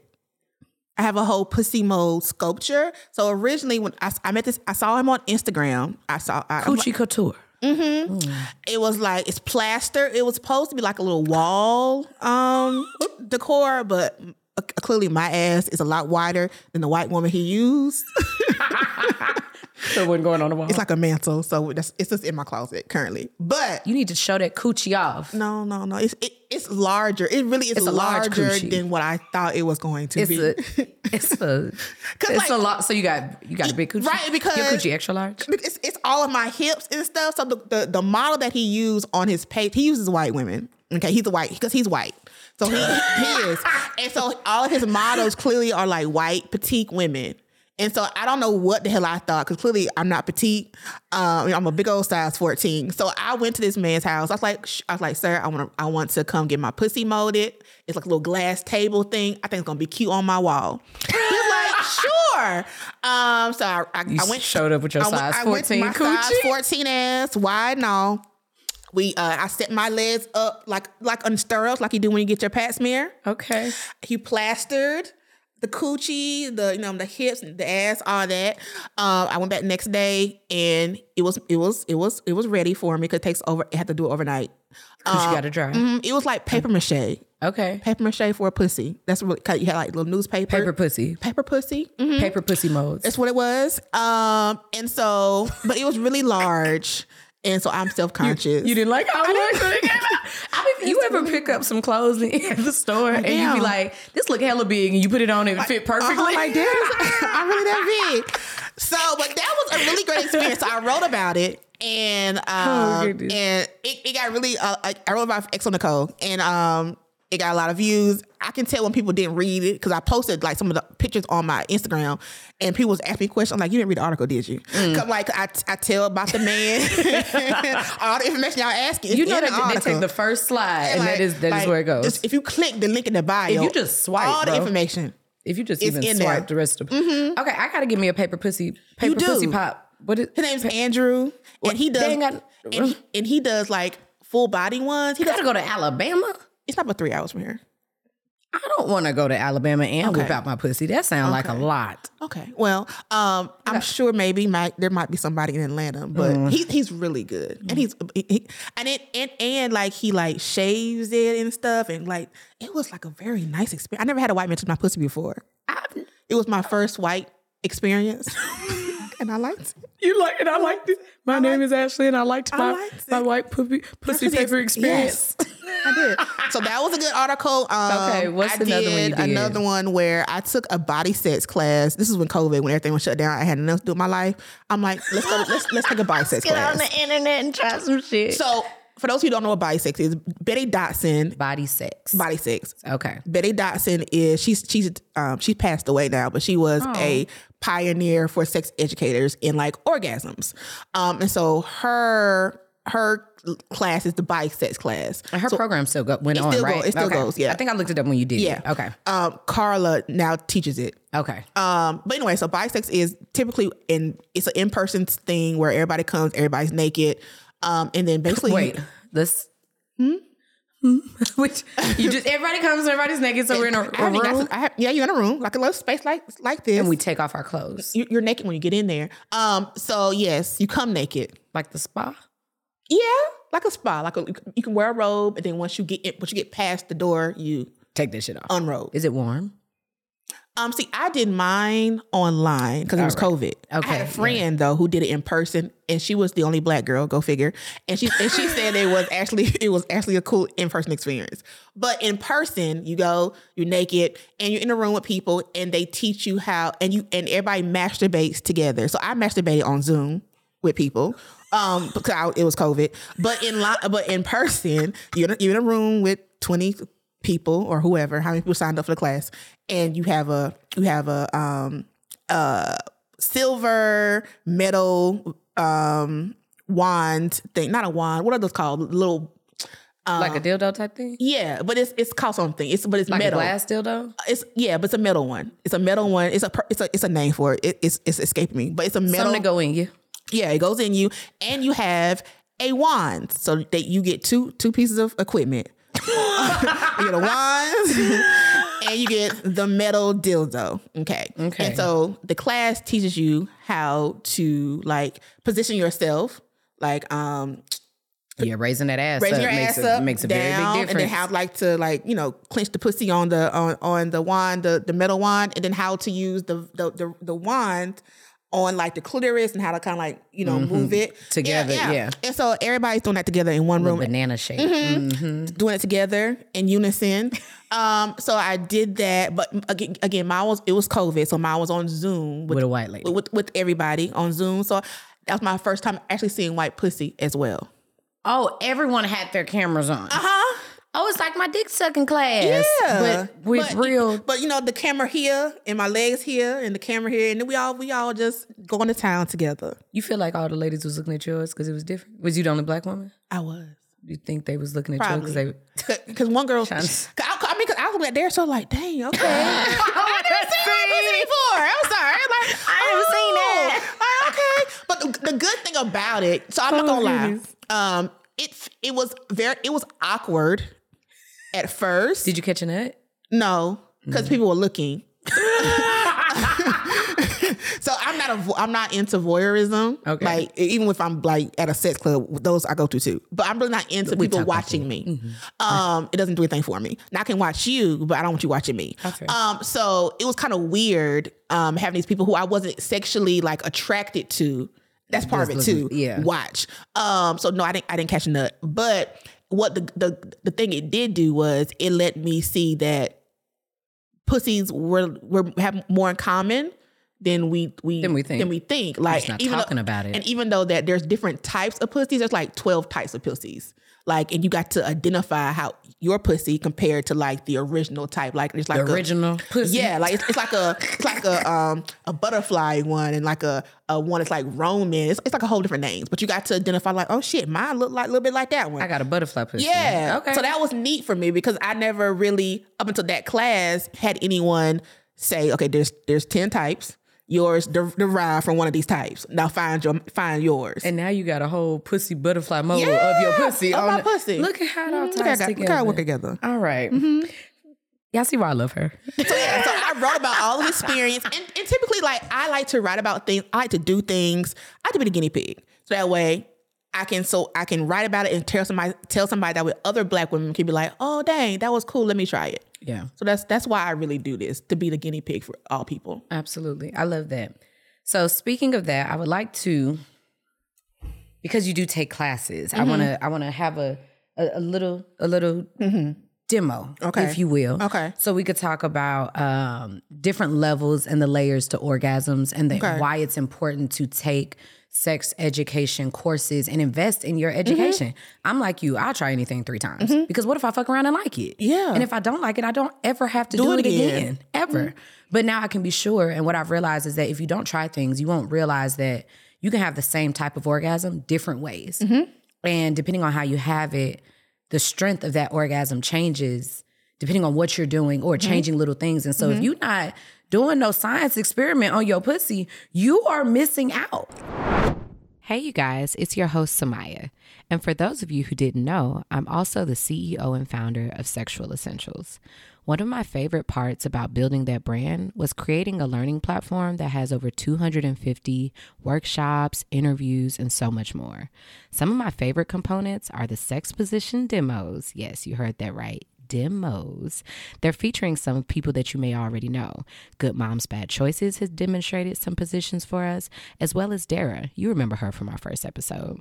I have a whole pussy mold sculpture. So originally, when I, I met this, I saw him on Instagram. I saw I, Coochie couture. it was like it's plaster. It was supposed to be like a little wall um decor, but uh, clearly my ass is a lot wider than the white woman he used. So it wasn't going on the wall. it's like a mantle, so that's it's just in my closet currently. But you need to show that coochie off. no, no, no, it's it, it's larger. It really is It's a large larger coochie. than what I thought it was going to It's be. a, it's a, it's like- a lot. So you got you got a big coochie, Right, because- your coochie extra large. it's, it's all of my hips and stuff. So the, the the model that he used on his page, he uses white women. Okay, he's a white because he's white. So he, he is, and so all of his models clearly are like white petite women. And so I don't know what the hell I thought because clearly I'm not petite. Um, I'm a big old size 14. So I went to this man's house. I was like, I was like, sir, I want to, I want to come get my pussy molded. It's like a little glass table thing. I think it's gonna be cute on my wall. Like, sure. Um, so I, I, I went showed up with your I size I went 14 my size 14 ass wide no. We uh I set my legs up like like on stirrups like you do when you get your pap smear. Okay. He plastered the coochie, the you know the hips, the ass, all that. Um, I went back next day and it was it was it was it was ready for me because it takes over. It had to do it overnight. Coochie got to dry. Mm, it was like paper mache, Okay. paper mache for a pussy. That's really cause you had like little newspaper, Paper pussy. paper pussy. Mhm. Paper pussy modes. That's what it was. Um, and so, but it was really large, and so I'm self conscious. You didn't like how it looked when it came out? I mean, you ever pick up some clothes in at the store and you be like, "This look hella big," and you put it on and it fit perfectly? I'm like, damn, I'm really that big. So, but that was a really great experience. So I wrote about it, and um, goodness. and it, it got really. Uh, I I wrote about on Nicole, and um, it got a lot of views. I can tell when people didn't read it because I posted like some of the pictures on my Instagram, and people was asking me questions. I'm like, you didn't read the article, did you? Mm. like I, I tell about the man, all the information y'all asking. you know that the they take the first slide and Like- that is that is like, where it goes. just- if you click the link in the bio, If you just swipe, all the bro. information. if you just even in swipe there. Mm-hmm. the rest of them. Okay, I gotta give me a paper pussy paper do. pussy pop. What is His name's Andrew, and he does got- and, he, and he does like full body ones. He does. gotta go to Alabama? It's not but three hours from here. I don't want to go to Alabama and Okay. whip out my pussy. That sounds like a lot. Okay. Well, um, I'm sure maybe might there might be somebody in Atlanta, but Mm. he, he's really good, and he's he, he- and it and, and like he like shaves it and stuff, and like it was like a very nice experience. I never had a white man touch my pussy before. I- It was my first white experience, and I liked it. You like it? I liked it. My name is Ashley, and I liked my liked my white puppy, pussy Pussy paper ex- experience. I did. So that was a good article. Um, Okay, what's I another one you did? Another one where I took a body sex class. This is when COVID, when everything was shut down. I had nothing to do with my life. I'm like, let's go. let's let's take a body sex class. Get on the internet and try some shit. So for those who don't know what body sex is, Betty Dodson, Body sex. body sex. Okay. Betty Dodson is she's she's um she passed away now, but she was Oh. a pioneer for sex educators in like orgasms. Um and so her her class is the body sex class. And her program still go, went on, still right? go- it still Okay. goes, yeah. I think I looked it up when you did. Yeah. Okay. Um Carlin now teaches it. Okay. Um, but anyway, so bisex is typically in it's an in-person thing where everybody comes, everybody's naked. Um, and then basically Wait. This. Which you just everybody comes, everybody's naked, so we're in a, I a haven't room I yeah, you're in a room, like a little space like like this. and we take off our clothes, you, you're naked when you get in there. Um, so yes, you come naked. like the spa. Yeah, like a spa. Like a, you can wear a robe, and then once you get in, once you get past the door, you Take this shit off. unrobe. Is it warm? Um, see, I did mine online because it was COVID. Okay. I had a friend though who did it in person, and she was the only black girl. Go figure. And she and she said it was actually it was actually a cool in person experience. But in person, you go, you're naked, and you're in a room with people, and they teach you how, and you and everybody masturbates together. So I masturbated on Zoom with people. Um, because I, it was COVID, but in li- but in person, you're in, a, you're in a room with twenty people or whoever, how many people signed up for the class, and you have a you have a um uh silver metal um wand thing, not a wand. What are those called? Little like a dildo type thing? Yeah, but it's it's called something. It's but it's Like metal. a glass dildo? It's yeah, but it's a metal one. It's a metal one. It's a it's a it's a name for it. it it's it's escaping me, but it's a metal. Something to go in you. Yeah, it goes in you, and you have a wand, so that you get two two pieces of equipment. you get a wand, and you get the metal dildo. Okay. Okay. And so the class teaches you how to like position yourself, like um Yeah, raising that ass raising up your makes ass a, up, makes a down, very big difference. and then how like to like you know clench the pussy on the on on the wand, the the metal wand, and then how to use the the the, the wand on like the clitoris and how to kind of like you know move it Mm-hmm. Together, yeah. And so everybody's doing that together in one room, banana shape. Mm-hmm. Mm-hmm. doing it together in unison. um, so I did that, but again, again, mine was it was COVID, so mine was on Zoom With a white lady. with with everybody on Zoom. So that was my first time actually seeing white pussy as well. Oh, everyone had their cameras on. Uh huh. Oh, it's like my dick sucking class. Yeah, But with But- real But you know, the camera here and my legs here and the camera here, and then we all we all just going to town together. you feel like all the ladies was looking at yours because it was different. Was you the only black woman? I was You think they was looking at you because they because one girl. Trying Cause I, I mean, cause I was like there, so like, dang, okay. I never seen white pussy before. I'm sorry. Like, I've never seen that. oh, okay. But the, the good thing about it, so I'm not Oh, gonna lie. goodness. Um, it it was very it was awkward at first. did you catch a nut? No, because people were looking. so I'm not a vo- I'm not into voyeurism. Okay. Like even if I'm like at a sex club, those I go to too. But I'm really not into We people watching me. Um, it doesn't do anything for me. Now I can watch you, but I don't want you watching me. Okay. Um, so it was kind of weird um having these people who I wasn't sexually like attracted to. That's part of it Just too. yeah. Watch. Um, so no, I didn't I didn't catch a nut. But what the the the thing it did do was it let me see that pussies were were have more in common than we we Than we think. Than we think. Like not even talking though, about it. And even though that there's different types of pussies, there's like twelve types of pussies. Like and you got to identify how your pussy compared to like the original type. Like it's like The a- original pussy. yeah, like it's, it's like a it's like a um a butterfly one and like a, a one that's like Roman. It's, it's like a whole different names, but you got to identify like oh shit, mine look like a little bit like that one. I got a butterfly pussy. Yeah. Okay. So that was neat for me because I never really, up until that class, had anyone say, okay, there's there's 10 types. Yours de- derived from one of these types. Now find your find yours. and now you got a whole pussy butterfly model Yeah, of your pussy. of on my the- pussy. Look at how it all Look ties at together. Look how it work together. All right. Mm-hmm. Y'all see why I love her. So yeah, so I wrote about all the experience, and, and typically, like I like to write about things. I like to do things. I like to be the guinea pig, so that way I can so I can write about it and tell somebody tell somebody that with other black women can be like, oh dang, that was cool. Let me try it. Yeah. So that's that's why I really do this to be the guinea pig for all people. Absolutely. I love that. So speaking of that, I would like to because you do take classes, I mm-hmm. wanna I wanna have a, a, a little a little mm-hmm. Demo, Okay. if you will. Okay. So we could talk about um, different levels and the layers to orgasms and the, Okay. why it's important to take sex education courses and invest in your education. Mm-hmm. I'm like you, I'll try anything three times because what if I fuck around and like it? Yeah. And if I don't like it, I don't ever have to do, it it again, again. ever. But now I can be sure. And what I've realized is that if you don't try things, you won't realize that you can have the same type of orgasm different ways. And depending on how you have it, the strength of that orgasm changes depending on what you're doing or mm-hmm. changing little things. And so if mm-hmm. you're not doing no science experiment on your pussy, you are missing out. Hey, you guys, it's your host, Samia. And for those of you who didn't know, I'm also the CEO and founder of Sexual Essentials. One of my favorite parts about building that brand was creating a learning platform that has over 250 workshops, interviews, and so much more. Some of my favorite components are the sex position demos. Yes, you heard that right demos. They're featuring some people that you may already know. Good Moms Bad Choices has demonstrated some positions for us, as well as Dara. You remember her from our first episode.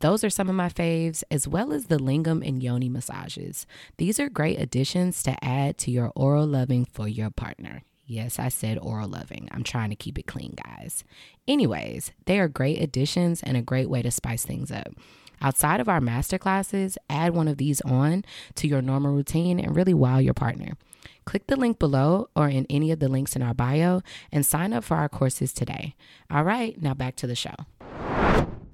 Those are some of my faves, as well as the lingam and yoni massages. These are great additions to add to your oral loving for your partner. Yes, I said oral loving. I'm trying to keep it clean, guys. Anyways, they are great additions and a great way to spice things up. Outside of our master classes, add one of these on to your normal routine and really wow your partner. Click the link below or in any of the links in our bio and sign up for our courses today. All right, now back to the show.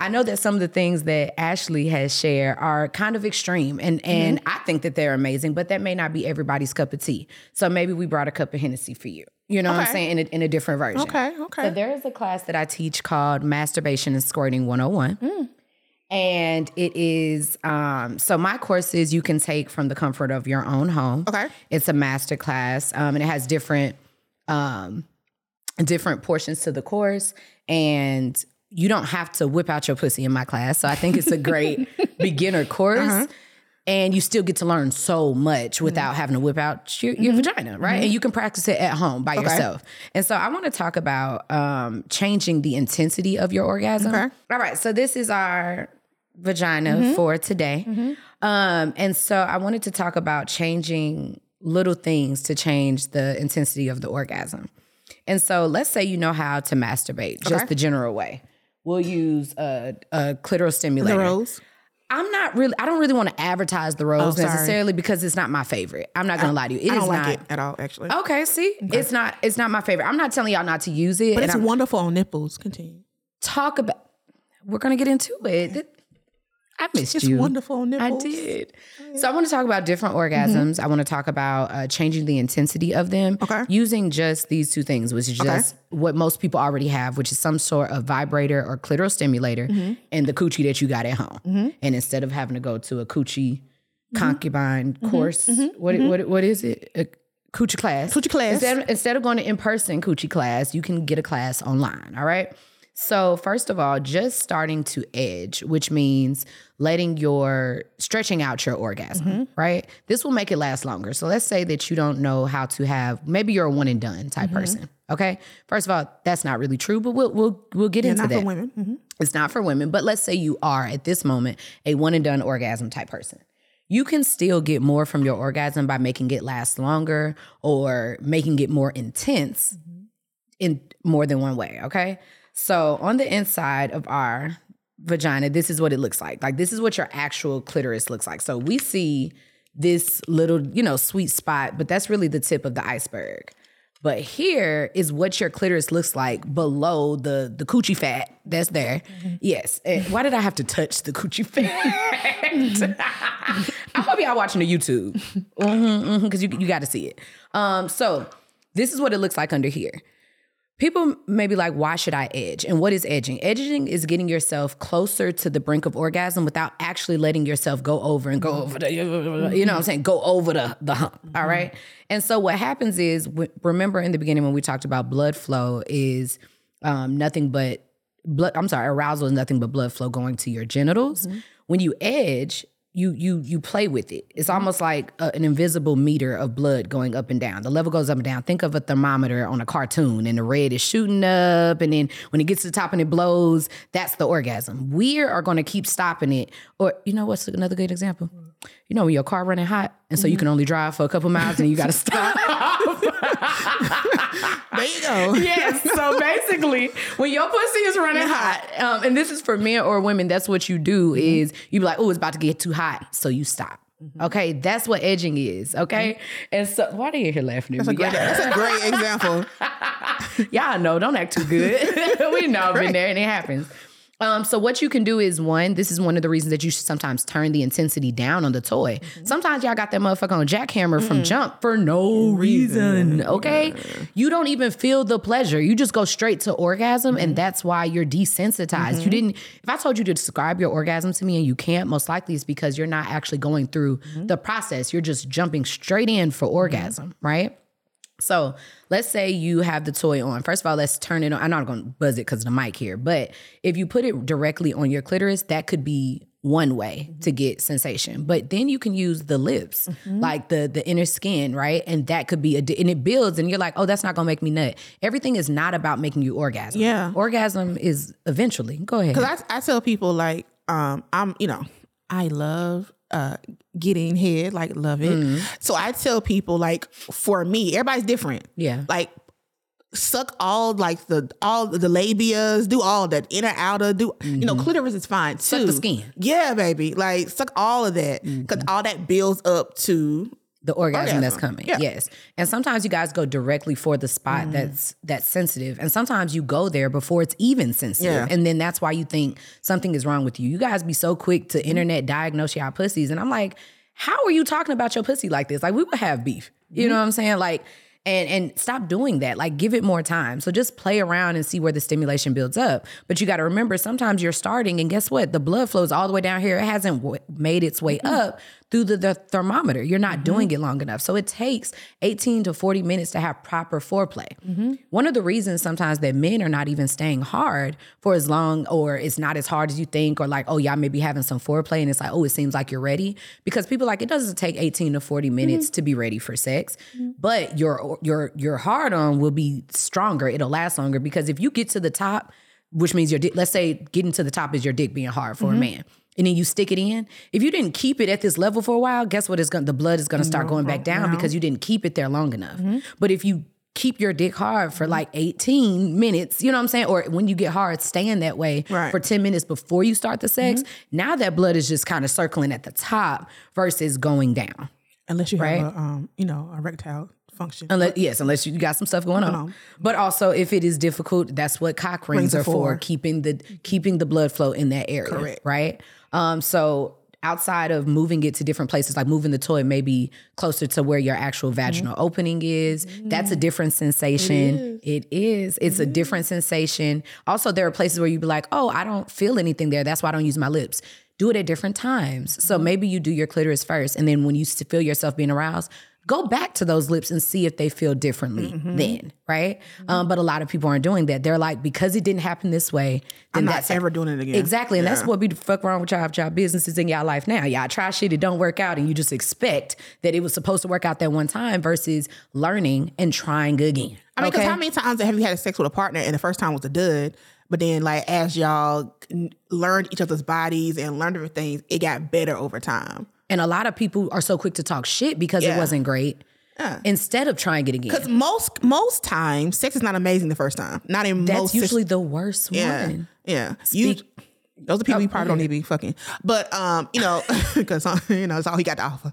I know that some of the things that Ashley has shared are kind of extreme and mm-hmm. and I think that they're amazing, but that may not be everybody's cup of tea. So maybe we brought a cup of Hennessy for you. You know what I'm saying? In a, in a different version. Okay, okay. So there is a class that I teach called Masturbation and Squirting 101. Mm. And it is um, so my courses you can take from the comfort of your own home. Okay. It's a master class, um, and it has different um, different portions to the course, and you don't have to whip out your pussy in my class. So I think it's a great beginner course. And you still get to learn so much without having to whip out your, your vagina, right? And you can practice it at home by yourself. And so I want to talk about um, changing the intensity of your orgasm. Okay. All right. So this is our vagina for today. Um, and so I wanted to talk about changing little things to change the intensity of the orgasm. And so let's say you know how to masturbate, just the general way. We'll use a, a clitoral stimulator. The rose. I'm not really. I don't really want to advertise the rose Oh, necessarily because it's not my favorite. I'm not gonna lie to you. It I don't like not. it at all, actually. Okay, see, it's not. It's not my favorite. I'm not telling y'all not to use it. but it's I'm- wonderful on nipples. Continue. talk about. We're gonna get into it. I missed It's you. wonderful on I nipples. did. Oh, so I want to talk about different mm-hmm. orgasms. I want to talk about uh, changing the intensity of them Okay. using just these two things, which is just what most people already have, which is some sort of vibrator or clitoral stimulator mm-hmm. and the coochie that you got at home. Mm-hmm. And instead of having to go to a coochie concubine course, what, what what is it? A coochie class. Coochie class. Instead, instead of going to in-person coochie class, you can get a class online. All right. So first of all, just starting to edge, which means letting your stretching out your orgasm, mm-hmm. right? This will make it last longer. So let's say that you don't know how to have maybe you're a one and done type mm-hmm. person. Okay. First of all, that's not really true, but we'll we'll we'll get into Not that. for women. Mhm. It's not for women, but let's say you are at this moment a one and done orgasm type person. You can still get more from your orgasm by making it last longer or making it more intense mm-hmm. in more than one way, okay? So, on the inside of our vagina, this is what it looks like. Like this is what your actual clitoris looks like. So, we see this little, you know, sweet spot, but that's really the tip of the iceberg. But here is what your clitoris looks like below the the coochie fat that's there. Mm-hmm. Yes. And why did I have to touch the coochie fat? I hope y'all watching the YouTube mm-hmm, mm-hmm, because you you got to see it. Um, so this is what it looks like under here. People may be like, why should I edge? And what is edging? Edging is getting yourself closer to the brink of orgasm without actually letting yourself go over and go over the, you know what I'm mm-hmm. saying? Go over the, the hump. All mm-hmm. right. And so what happens is, remember in the beginning when we talked about blood flow is um, nothing but blood, I'm sorry, arousal is nothing but blood flow going to your genitals. Mm-hmm. When you edge, you you you play with it. It's mm-hmm. almost like a, an invisible meter of blood going up and down. The level goes up and down. Think of a thermometer on a cartoon, and the red is shooting up, and then when it gets to the top and it blows, that's the orgasm. We are going to keep stopping it. Or you know what's another good example? Mm-hmm. You know when your car running hot, and so you mm-hmm. can only drive for a couple miles, and you got to stop. There you go. yes. So basically, when your pussy is running hot, um, and this is for men or women, that's what you do mm-hmm. is you be like, oh, it's about to get too hot, so you stop. Mm-hmm. Okay, that's what edging is. Okay, mm-hmm. and so why are you here laughing at me? Great- that's a great example. Y'all know, don't act too good. we know I've been there and it happens. Um, so what you can do is one, this is one of the reasons that you should sometimes turn the intensity down on the toy. Mm-hmm. Sometimes y'all got that motherfucker on jackhammer from jump for no reason. Okay. You don't even feel the pleasure. You just go straight to orgasm, and mm-hmm. that's why you're desensitized. You mm-hmm. didn't, if I told you to describe your orgasm to me and you can't, most likely it's because you're not actually going through the process. You're just jumping straight in for orgasm, right? So let's say you have the toy on. First of all, let's turn it on. I'm not going to buzz it because of the mic here, but if you put it directly on your clitoris, that could be one way to get sensation. But then you can use the lips, like the the inner skin, right? And that could be a and it builds, and you're like, oh, that's not gonna make me nut. Everything is not about making you orgasm. Yeah. orgasm is eventually. Go ahead. Because I, I tell people like, um, I'm, you know, I love uh getting head, like love it. Mm-hmm. So I tell people like, for me, everybody's different. Yeah. Like suck all like the all the labias, do all that inner outer, do you know clitoris is fine too. Mm-hmm. the skin. Mm-hmm. Yeah, baby. Like suck all of that because all that builds up to The orgasm, that's coming. yeah. Yes. And sometimes you guys go directly for the spot Mm. that's that's sensitive. And sometimes you go there before it's even sensitive. Yeah. And then that's why you think something is wrong with you. You guys be so quick Mm-hmm. to internet diagnose y'all pussies. And I'm like, how are you talking about your pussy like this? Like we would have beef. You Mm-hmm. know what I'm saying? Like and and stop doing that. Like give it more time. So just play around and see where the stimulation builds up. But you got to remember sometimes you're starting and guess what? The blood flows all the way down here. It hasn't w- made its way Mm-hmm. up through the, the thermometer. You're not doing it long enough. So it takes 18 to 40 minutes to have proper foreplay. Mm-hmm. One of the reasons sometimes that men are not even staying hard for as long or it's not as hard as you think or like, oh, y'all may be having some foreplay and it's like, oh, it seems like you're ready. Because people like it doesn't take 18 to 40 minutes Mm-hmm. to be ready for sex. But your your your hard on will be stronger. It'll last longer because if you get to the top, which means your dick, let's say getting to the top is your dick being hard for a man. And then you stick it in. If you didn't keep it at this level for a while, guess what? It's going the blood is going to start going back down because you didn't keep it there long enough. Mm-hmm. But if you keep your dick hard for mm-hmm. like 18 minutes, you know what I'm saying? Or when you get hard, stand that way Right. for 10 minutes before you start the sex. Mm-hmm. Now that blood is just kind of circling at the top versus going down. Unless you Right. have a, um, you know, erectile function. Unless yes, unless you got some stuff going on. But also if it is difficult, that's what cock rings, Rings are are for, for. keeping the keeping the blood flow in that area. Correct. Right? Um so outside of moving it to different places like moving the toy maybe closer to where your actual mm-hmm. vaginal opening is that's a mm-hmm. different sensation. it is. It's a mm-hmm. different sensation. Also there are places where you'd be like oh i don't feel anything there. That's why i don't use my lips. Do it at different times. So maybe you do your clitoris first and then when you feel yourself being aroused go back to those lips and see if they feel differently Mm-hmm. then right um, but a lot of people aren't doing that they're like because it didn't happen this way then I'm not that's ever doing it again. Exactly. And that's what be the fuck wrong with y'all, y'all businesses in y'all life now. Y'all try shit, it don't work out, and you just expect that it was supposed to work out that one time versus learning and trying again. I mean, because okay? how many times have you had sex with a partner and the first time was a dud, but then like as y'all learned each other's bodies and learned different things, it got better over time. And a lot of people are so quick to talk shit because it wasn't great. Instead of trying it again. Because most most times, sex is not amazing the first time. Not in That's most usually the worst yeah one. yeah. You Speak- those are people you probably don't need to be fucking. But um, you know, because you know, it's all he got to offer.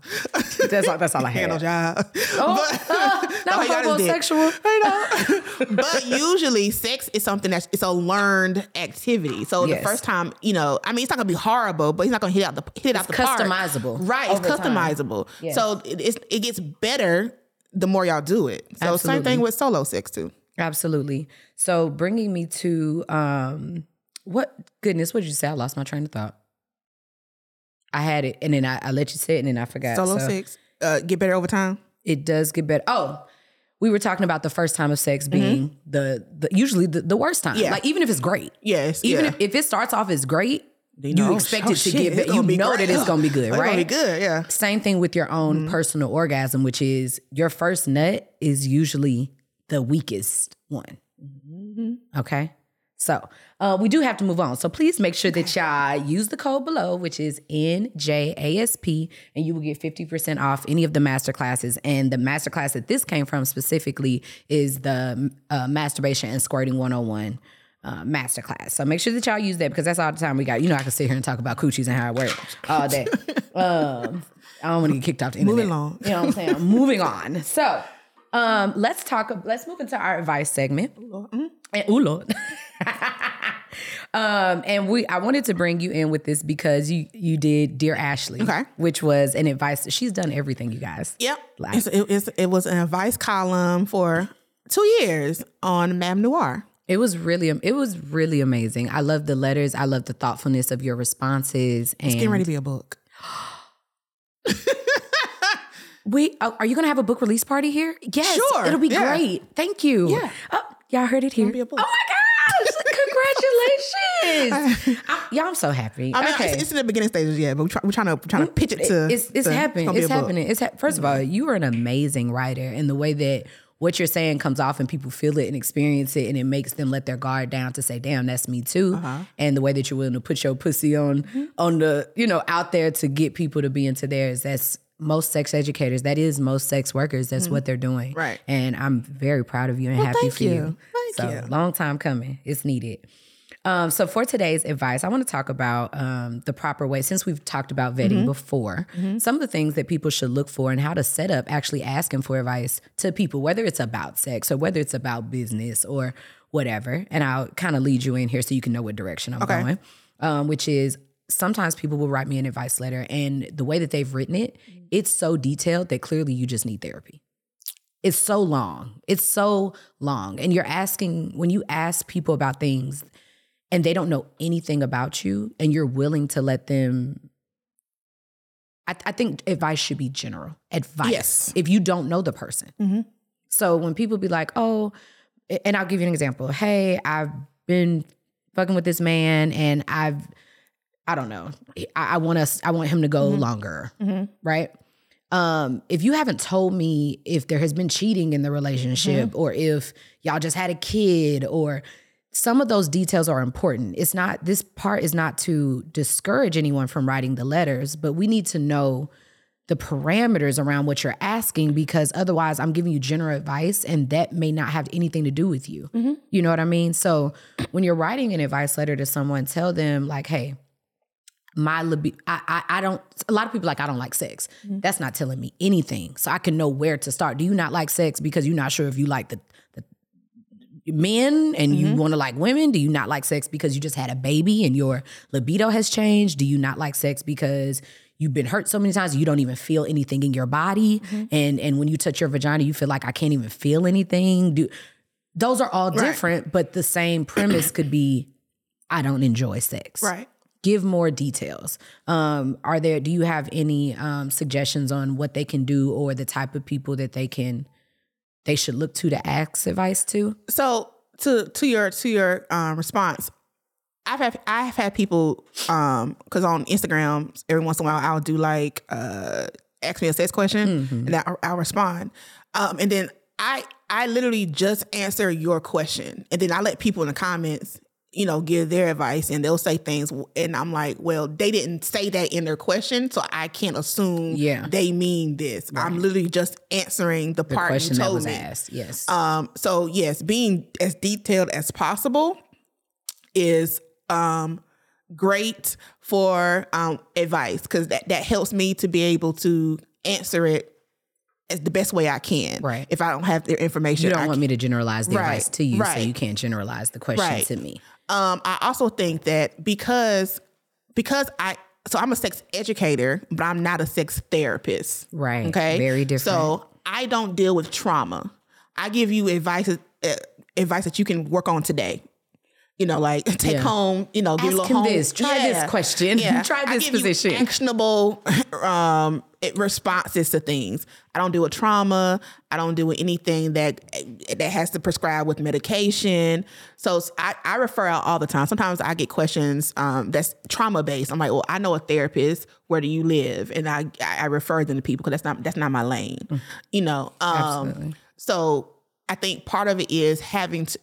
That's all that's all I ain't no job. Oh, But- not he got is dick. homosexual. You know? but usually sex is something that's it's a learned activity. So Yes. the first time, you know, I mean, it's not gonna be horrible, but he's not gonna hit out the hit out the park. customizable Right, it's customizable. Yes. So it, it's, it gets better the more y'all do it. So same thing with solo sex too. Absolutely. So bringing me to um what goodness, what did you say? I lost my train of thought. I had it and then I, I let you say it and then I forgot. Solo So sex uh, get better over time. It does get better. Oh, we were talking about the first time of sex being the, the usually the, the worst time. Mm-hmm. Yeah. Like even if it's great. Yes, Even yeah. if, if it starts off as great, You you, expect oh, it to shit, get better. You be know great. that it's gonna be good, It's right? gonna be good, yeah. Same thing with your own Mm-hmm. personal orgasm, which is your first nut is usually the weakest one. Mm-hmm. Okay. So uh, we do have to move on. So please make sure that y'all use the code below, which is NJASP, and you will get 50% off any of the master classes. And the master class that this came from specifically is the uh, Masturbation and Squirting 101 uh, master class. So make sure that y'all use that because that's all the time we got. You know, I can sit here and talk about coochies and how it works all day. um, I don't want to get kicked off the internet. Moving along. You know what I'm saying? Moving on. So um, let's talk. Let's move into our advice segment. And, ooh, Lord. um, and we, I wanted to bring you in with this because you you did Dear Ashley, Okay. which was an advice. She's done everything, you guys. Yep. Like- It's, it, it's, it was an advice column for two years on MadameNoire. It was really, it was really amazing. I love the letters. I love the thoughtfulness of your responses. And Getting ready to be a book. we, oh, are you going to have a book release party here? Yes, Sure, It'll be yeah. great. Thank you. Yeah. Oh, y'all heard it here. be a book. Oh my gosh! Congratulations. I, y'all, I'm so happy. I mean, okay. it's, it's in the beginning stages yet, but we're, try, we're trying to we're trying to pitch it to. it's it's to- happening. It's happening. It's ha- first of all, you are an amazing writer, and the way that what you're saying comes off and people feel it and experience it, and it makes them let their guard down to say, "Damn, that's me too." Uh-huh. And the way that you're willing to put your pussy on Mm-hmm. on the you know out there to get people to be into theirs. That's most sex educators. That is most sex workers. That's what they're doing. Mm-hmm. Right. And I'm very proud of you and happy thank for you. you. Thank so you. long time coming. It's needed. Um, so for today's advice, I want to talk about um, the proper way. Since we've talked about vetting before, some of the things that people should look for and how to set up actually asking for advice to people, whether it's about sex or whether it's about business or whatever. And I'll kind of lead you in here so you can know what direction I'm Okay. going. Um, which is sometimes people will write me an advice letter, and the way that they've written it, it's so detailed that clearly you just need therapy it's so long. It's so long. And you're asking, when you ask people about things and they don't know anything about you and you're willing to let them, I, I think advice should be general advice. Yes. If you don't know the person. Mhm. So when people be like, oh, and I'll give you an example. Hey, I've been fucking with this man and I've, I don't know. I, I want us, I want him to go longer. Mhm. Right um, if you haven't told me if there has been cheating in the relationship or if y'all just had a kid or some of those details are important. It's not, this part is not to discourage anyone from writing the letters, but we need to know the parameters around what you're asking because otherwise I'm giving you general advice and that may not have anything to do with you. You know what I mean? So when you're writing an advice letter to someone, tell them like, hey, my libido, I, I, I don't, a lot of people like, I don't like sex. Mm-hmm. That's not telling me anything. So I can know where to start. Do you not like sex because you're not sure if you like the, the men and you mm-hmm. want to like women? Do you not like sex because you just had a baby and your libido has changed? Do you not like sex because you've been hurt so many times you don't even feel anything in your body? Mm-hmm. And, and when you touch your vagina, you feel like I can't even feel anything. Do, those are all Right. different, but the same premise could be, I don't enjoy sex Right. Give more details. Um are there do you have any um suggestions on what they can do or the type of people that they can they should look to to ask advice to? So to to your to your um, response, I've had I've had people um because on Instagram every once in a while I'll do like uh ask me a sex question and then I'll, I'll respond, um and then I I literally just answer your question and then I let people in the comments you know give their advice and they'll say things and I'm like well they didn't say that in their question so I can't assume Yeah. they mean this I'm literally just answering the, the part question you that told was me. asked yes Um, so yes, being as detailed as possible is um great for um advice because that, that helps me to be able to answer it as the best way I can. Right. If I don't have their information. you don't I want me to generalize the Right, advice to you so you can't generalize the question Right. to me Um, I also think that because because I so I'm a sex educator, but I'm not a sex therapist. right Okay. very different So I don't deal with trauma. I give you advice uh, advice that you can work on today. You know, like take Yeah. home. You know, give a Ask little him home. this. Try this question. Yeah. Try this position. actionable um, responses to things. I don't deal with trauma. I don't deal with anything that that has to prescribe with medication. So I, I refer out all the time. Sometimes I get questions um, that's trauma based. I'm like, well, I know a therapist. Where do you live? And I I refer them to people because that's not that's not my lane. You know. Um, Absolutely. so I think part of it is having to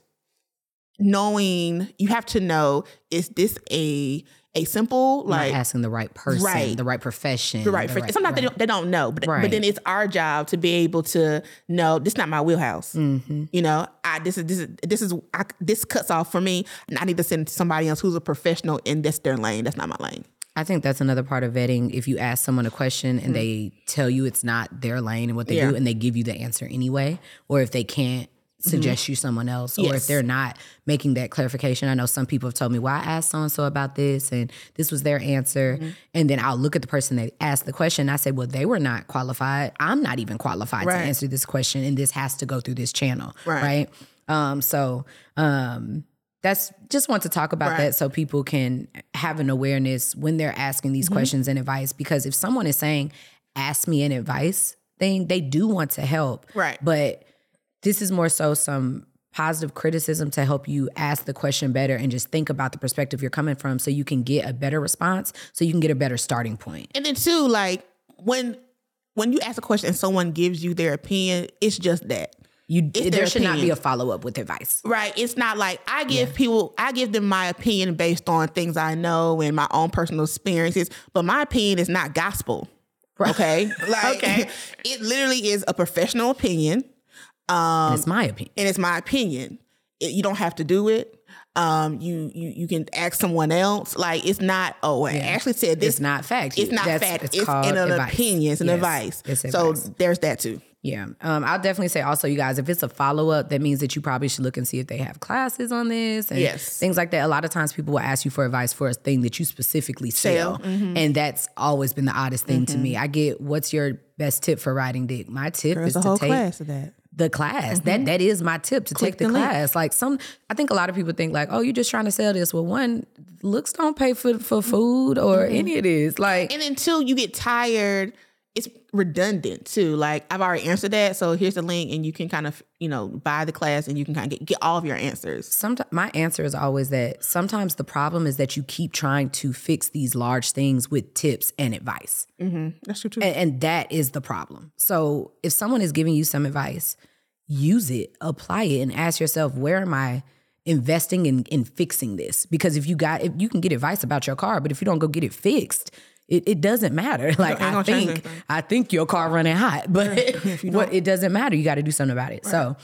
knowing you have to know is this a a simple like asking the right person Right. the right profession the right, for, sometimes they don't they don't know but Right. but then it's our job to be able to know this is not my wheelhouse Mm-hmm. you know I this is this is this is I, this cuts off for me and I need to send it to somebody else who's a professional in this their lane that's not my lane I think that's another part of vetting. If you ask someone a question and they tell you it's not their lane and what they. Yeah. do, and they give you the answer anyway, or if they can't suggest you someone else, or if they're not making that clarification. I know some people have told me, "Well, I asked so and so about this, and this was their answer," Mm-hmm. and then I'll look at the person that asked the question. I say, "Well, they were not qualified. I'm not even qualified Right. to answer this question, and this has to go through this channel, Right. right?" Um, so um, that's just want to talk about Right. that so people can have an awareness when they're asking these questions and advice. Because if someone is saying, "Ask me an advice," thing they do want to help, Right. But this is more so some positive criticism to help you ask the question better and just think about the perspective you're coming from so you can get a better response so you can get a better starting point and then too like when when you ask a question and someone gives you their opinion it's just that you there their should not be a follow-up with advice Right. It's not like I give people, I give them my opinion based on things I know and my own personal experiences, but my opinion is not gospel. Okay. Like, Okay. it literally is a professional opinion And it's my opinion and it's my opinion. It- you don't have to do it. Um, you you you can ask someone else. Like it's not. Oh, I actually said this. It's not fact. It's not That's- fact. It's, called an advice. opinion. It's an Yes, advice. it's so there's that too. Yeah. Um, I'll definitely say also, you guys, if it's a follow up, that means that you probably should look and see if they have classes on this and Yes. things like that. A lot of times people will ask you for advice for a thing that you specifically sell. Mm-hmm. And that's always been the oddest thing to me. I get what's your best tip for writing dick? My tip There's is to take class of that. the class. That that is my tip to take the, the class. Like some I think a lot of people think like, oh, you're just trying to sell this. Well, one, looks don't pay for for food or any of this. Like And until you get tired, it's redundant too. Like I've already answered that, so here's the link, and you can kind of you know buy the class, and you can kind of get, get all of your answers. sometimes my answer is always that sometimes the problem is that you keep trying to fix these large things with tips and advice. Mm-hmm. That's true too. And, and that is the problem. So if someone is giving you some advice, use it, apply it, and ask yourself, where am I investing in in fixing this? Because if you got if you can get advice about your car, but if you don't go get it fixed, it, it doesn't matter. Like I think. I think your car running hot, but what it doesn't matter. You got to do something about it. So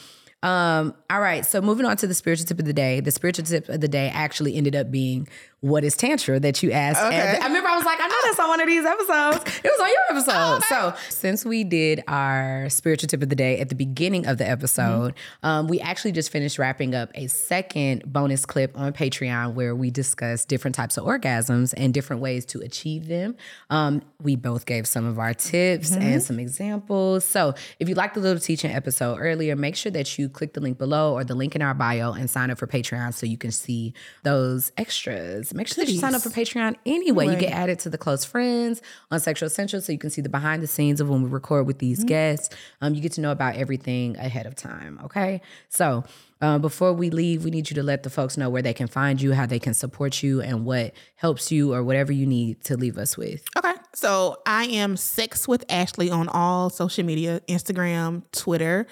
um, all right. So moving on to the spiritual tip of the day. The spiritual tip of the day actually ended up being what is tantra that you asked. Okay. I remember I was like, I know that's on one of these episodes. It was on your episode. so since we did our spiritual tip of the day at the beginning of the episode, um, we actually just finished wrapping up a second bonus clip on Patreon where we discuss different types of orgasms and different ways to achieve them. Um, we both gave some of our tips and some examples. So if you liked the little teaching episode earlier, make sure that you click the link below or the link in our bio and sign up for Patreon so you can see those extras. Make sure that you sign up for Patreon anyway. You get added to the close friends on Sexual Essentials so you can see the behind the scenes of when we record with these guests. Um, you get to know about everything ahead of time. Okay. So uh, before we leave, we need you to let the folks know where they can find you, how they can support you, and what helps you or whatever you need to leave us with. Okay. So I am Sex with Ashley on all social media, Instagram, Twitter.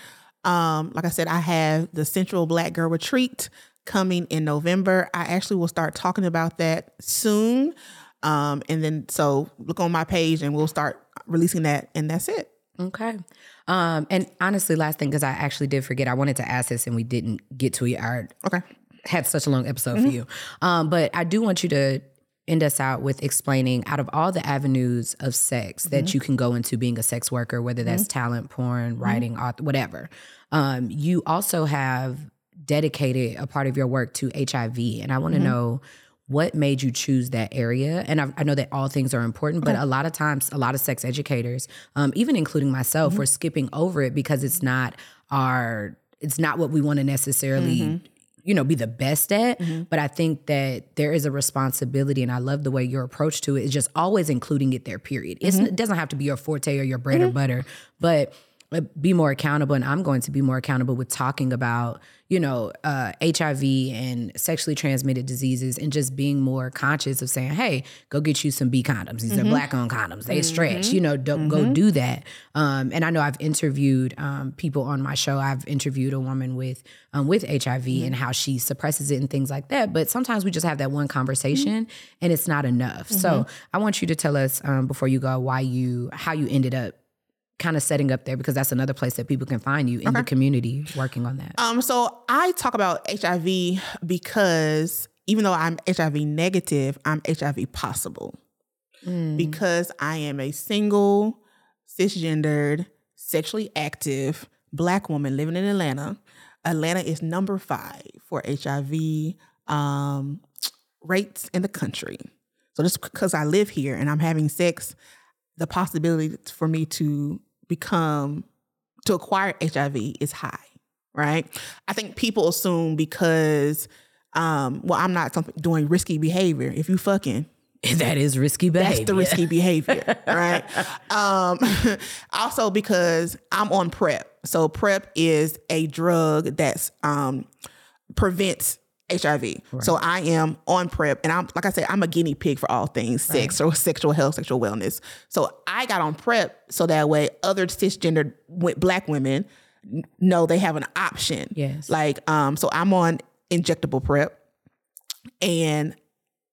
Um, like I said, I have the Central Black Girl Retreat coming in November. I actually will start talking about that soon. Um, and then so look on my page and we'll start releasing that and that's it. Okay. Um, and honestly, last thing, because I actually did forget, I wanted to ask this and we didn't get to it. I Okay. had such a long episode for you. Um, but I do want you to end us out with explaining out of all the avenues of sex that you can go into being a sex worker, whether that's talent, porn, writing, author, whatever. Um, you also have dedicated a part of your work to HIV. And I want to mm-hmm. know what made you choose that area. And I, I know that all things are important but a lot of times a lot of sex educators um, even including myself mm-hmm. we're skipping over it because it's not our it's not what we want to necessarily mm-hmm. you know be the best at. But i think that there is a responsibility and i love the way your approach to it is just always including it there period. It's, it doesn't have to be your forte or your bread or butter but be more accountable and i'm going to be more accountable with talking about you know uh, hiv and sexually transmitted diseases and just being more conscious of saying hey go get you some b condoms. These are black on condoms. They stretch you know don't go do that. Um, and i know i've interviewed um, people on my show. I've interviewed a woman with um, with hiv and how she suppresses it and things like that but sometimes we just have that one conversation and it's not enough. So i want you to tell us um, before you go why you how you ended up kind of setting up there because that's another place that people can find you in the community working on that. Um, so I talk about HIV because even though I'm HIV negative, I'm HIV possible because I am a single, cisgendered, sexually active black woman living in Atlanta. Atlanta is number five for HIV um, rates in the country. So just because I live here and I'm having sex, the possibility for me to become to acquire HIV is high, right? I think people assume because um well I'm not something doing risky behavior. If you fucking that is risky behavior. that's the risky behavior, right? Um, also because I'm on PrEP. So PrEP is a drug that's um, prevents HIV. So I am on PrEP, and I'm like I said, I'm a guinea pig for all things sex or sexual health, sexual wellness. So I got on PrEP so that way other cisgender black women know they have an option. Yes. Like um, so I'm on injectable PrEP, and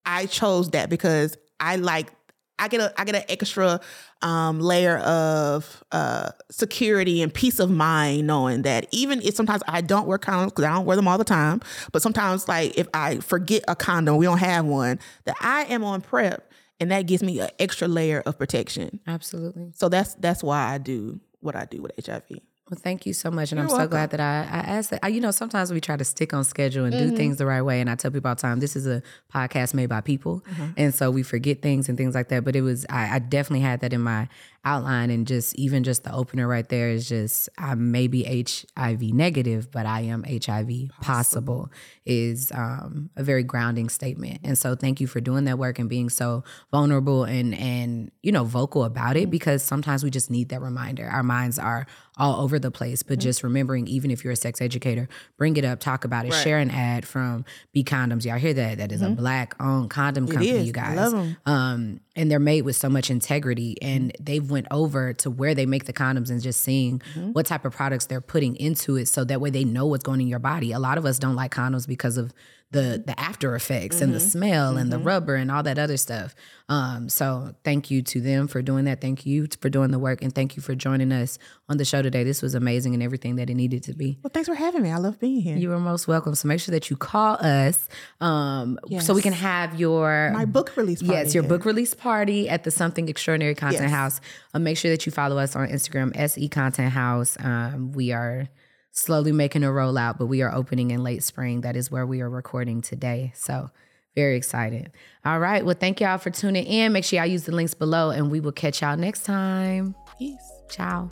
I chose that because I like I get a I get an extra um, layer of uh, security and peace of mind knowing that even if sometimes I don't wear condoms because I don't wear them all the time, but sometimes like if I forget a condom, we don't have one, that I am on PrEP, and that gives me an extra layer of protection. Absolutely. So that's that's why I do what I do with HIV. Well, thank you so much, and You're I'm so welcome. glad that I, I asked that. I, you know, sometimes we try to stick on schedule and do mm-hmm. things the right way, and I tell people all the time, this is a podcast made by people, mm-hmm. and so we forget things and things like that. But it was, I, I definitely had that in my outline, and just even just the opener right there is just, I may be HIV negative, but I am HIV possible, is um, a very grounding statement, and so thank you for doing that work and being so vulnerable and and you know vocal about it because sometimes we just need that reminder. Our minds are all over the place, but just remembering, even if you're a sex educator, bring it up, talk about it, Right. share an ad from B Condoms. Y'all hear that? That is a black owned condom company, is. you guys. Um, and they're made with so much integrity, and mm-hmm. they've went over to where they make the condoms and just seeing mm-hmm. what type of products they're putting into it, so that way they know what's going in your body. A lot of us don't like condoms because of the the after effects and the smell and the rubber and all that other stuff. Um, so thank you to them for doing that. Thank you for doing the work, and thank you for joining us on the show today. This was amazing and everything that it needed to be. Well, thanks for having me. I love being here. You are most welcome. So make sure that you call us um, so we can have your My book release party. Yes, your yeah. book release party at the Something Extraordinary Content Yes. House. Uh, make sure that you follow us on Instagram, SE Content House. Um, we are slowly making a rollout, but we are opening in late spring. That is where we are recording today. So very excited. All right. Well, thank y'all for tuning in. Make sure y'all use the links below, and we will catch y'all next time. Peace. Ciao.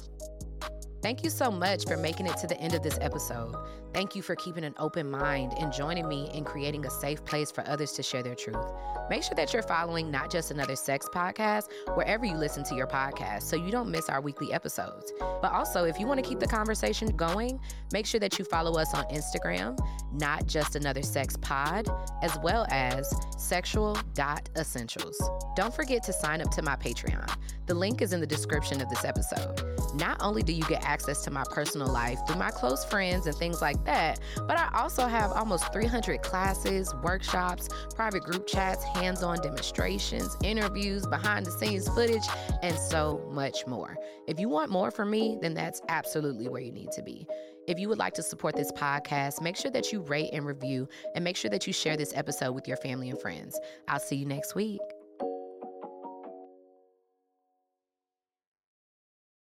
Thank you so much for making it to the end of this episode. Thank you for keeping an open mind and joining me in creating a safe place for others to share their truth. Make sure that you're following Not Just Another Sex podcast wherever you listen to your podcast so you don't miss our weekly episodes. But also, if you want to keep the conversation going, make sure that you follow us on Instagram, Not Just Another Sex Pod, as well as sexual.essentials. Don't forget to sign up to my Patreon. The link is in the description of this episode. Not only do you get access to my personal life through my close friends and things like that, but I also have almost 300 classes, workshops, private group chats, hands on demonstrations, interviews, behind the scenes footage, and so much more. If you want more from me, then that's absolutely where you need to be. If you would like to support this podcast, make sure that you rate and review, and make sure that you share this episode with your family and friends. I'll see you next week.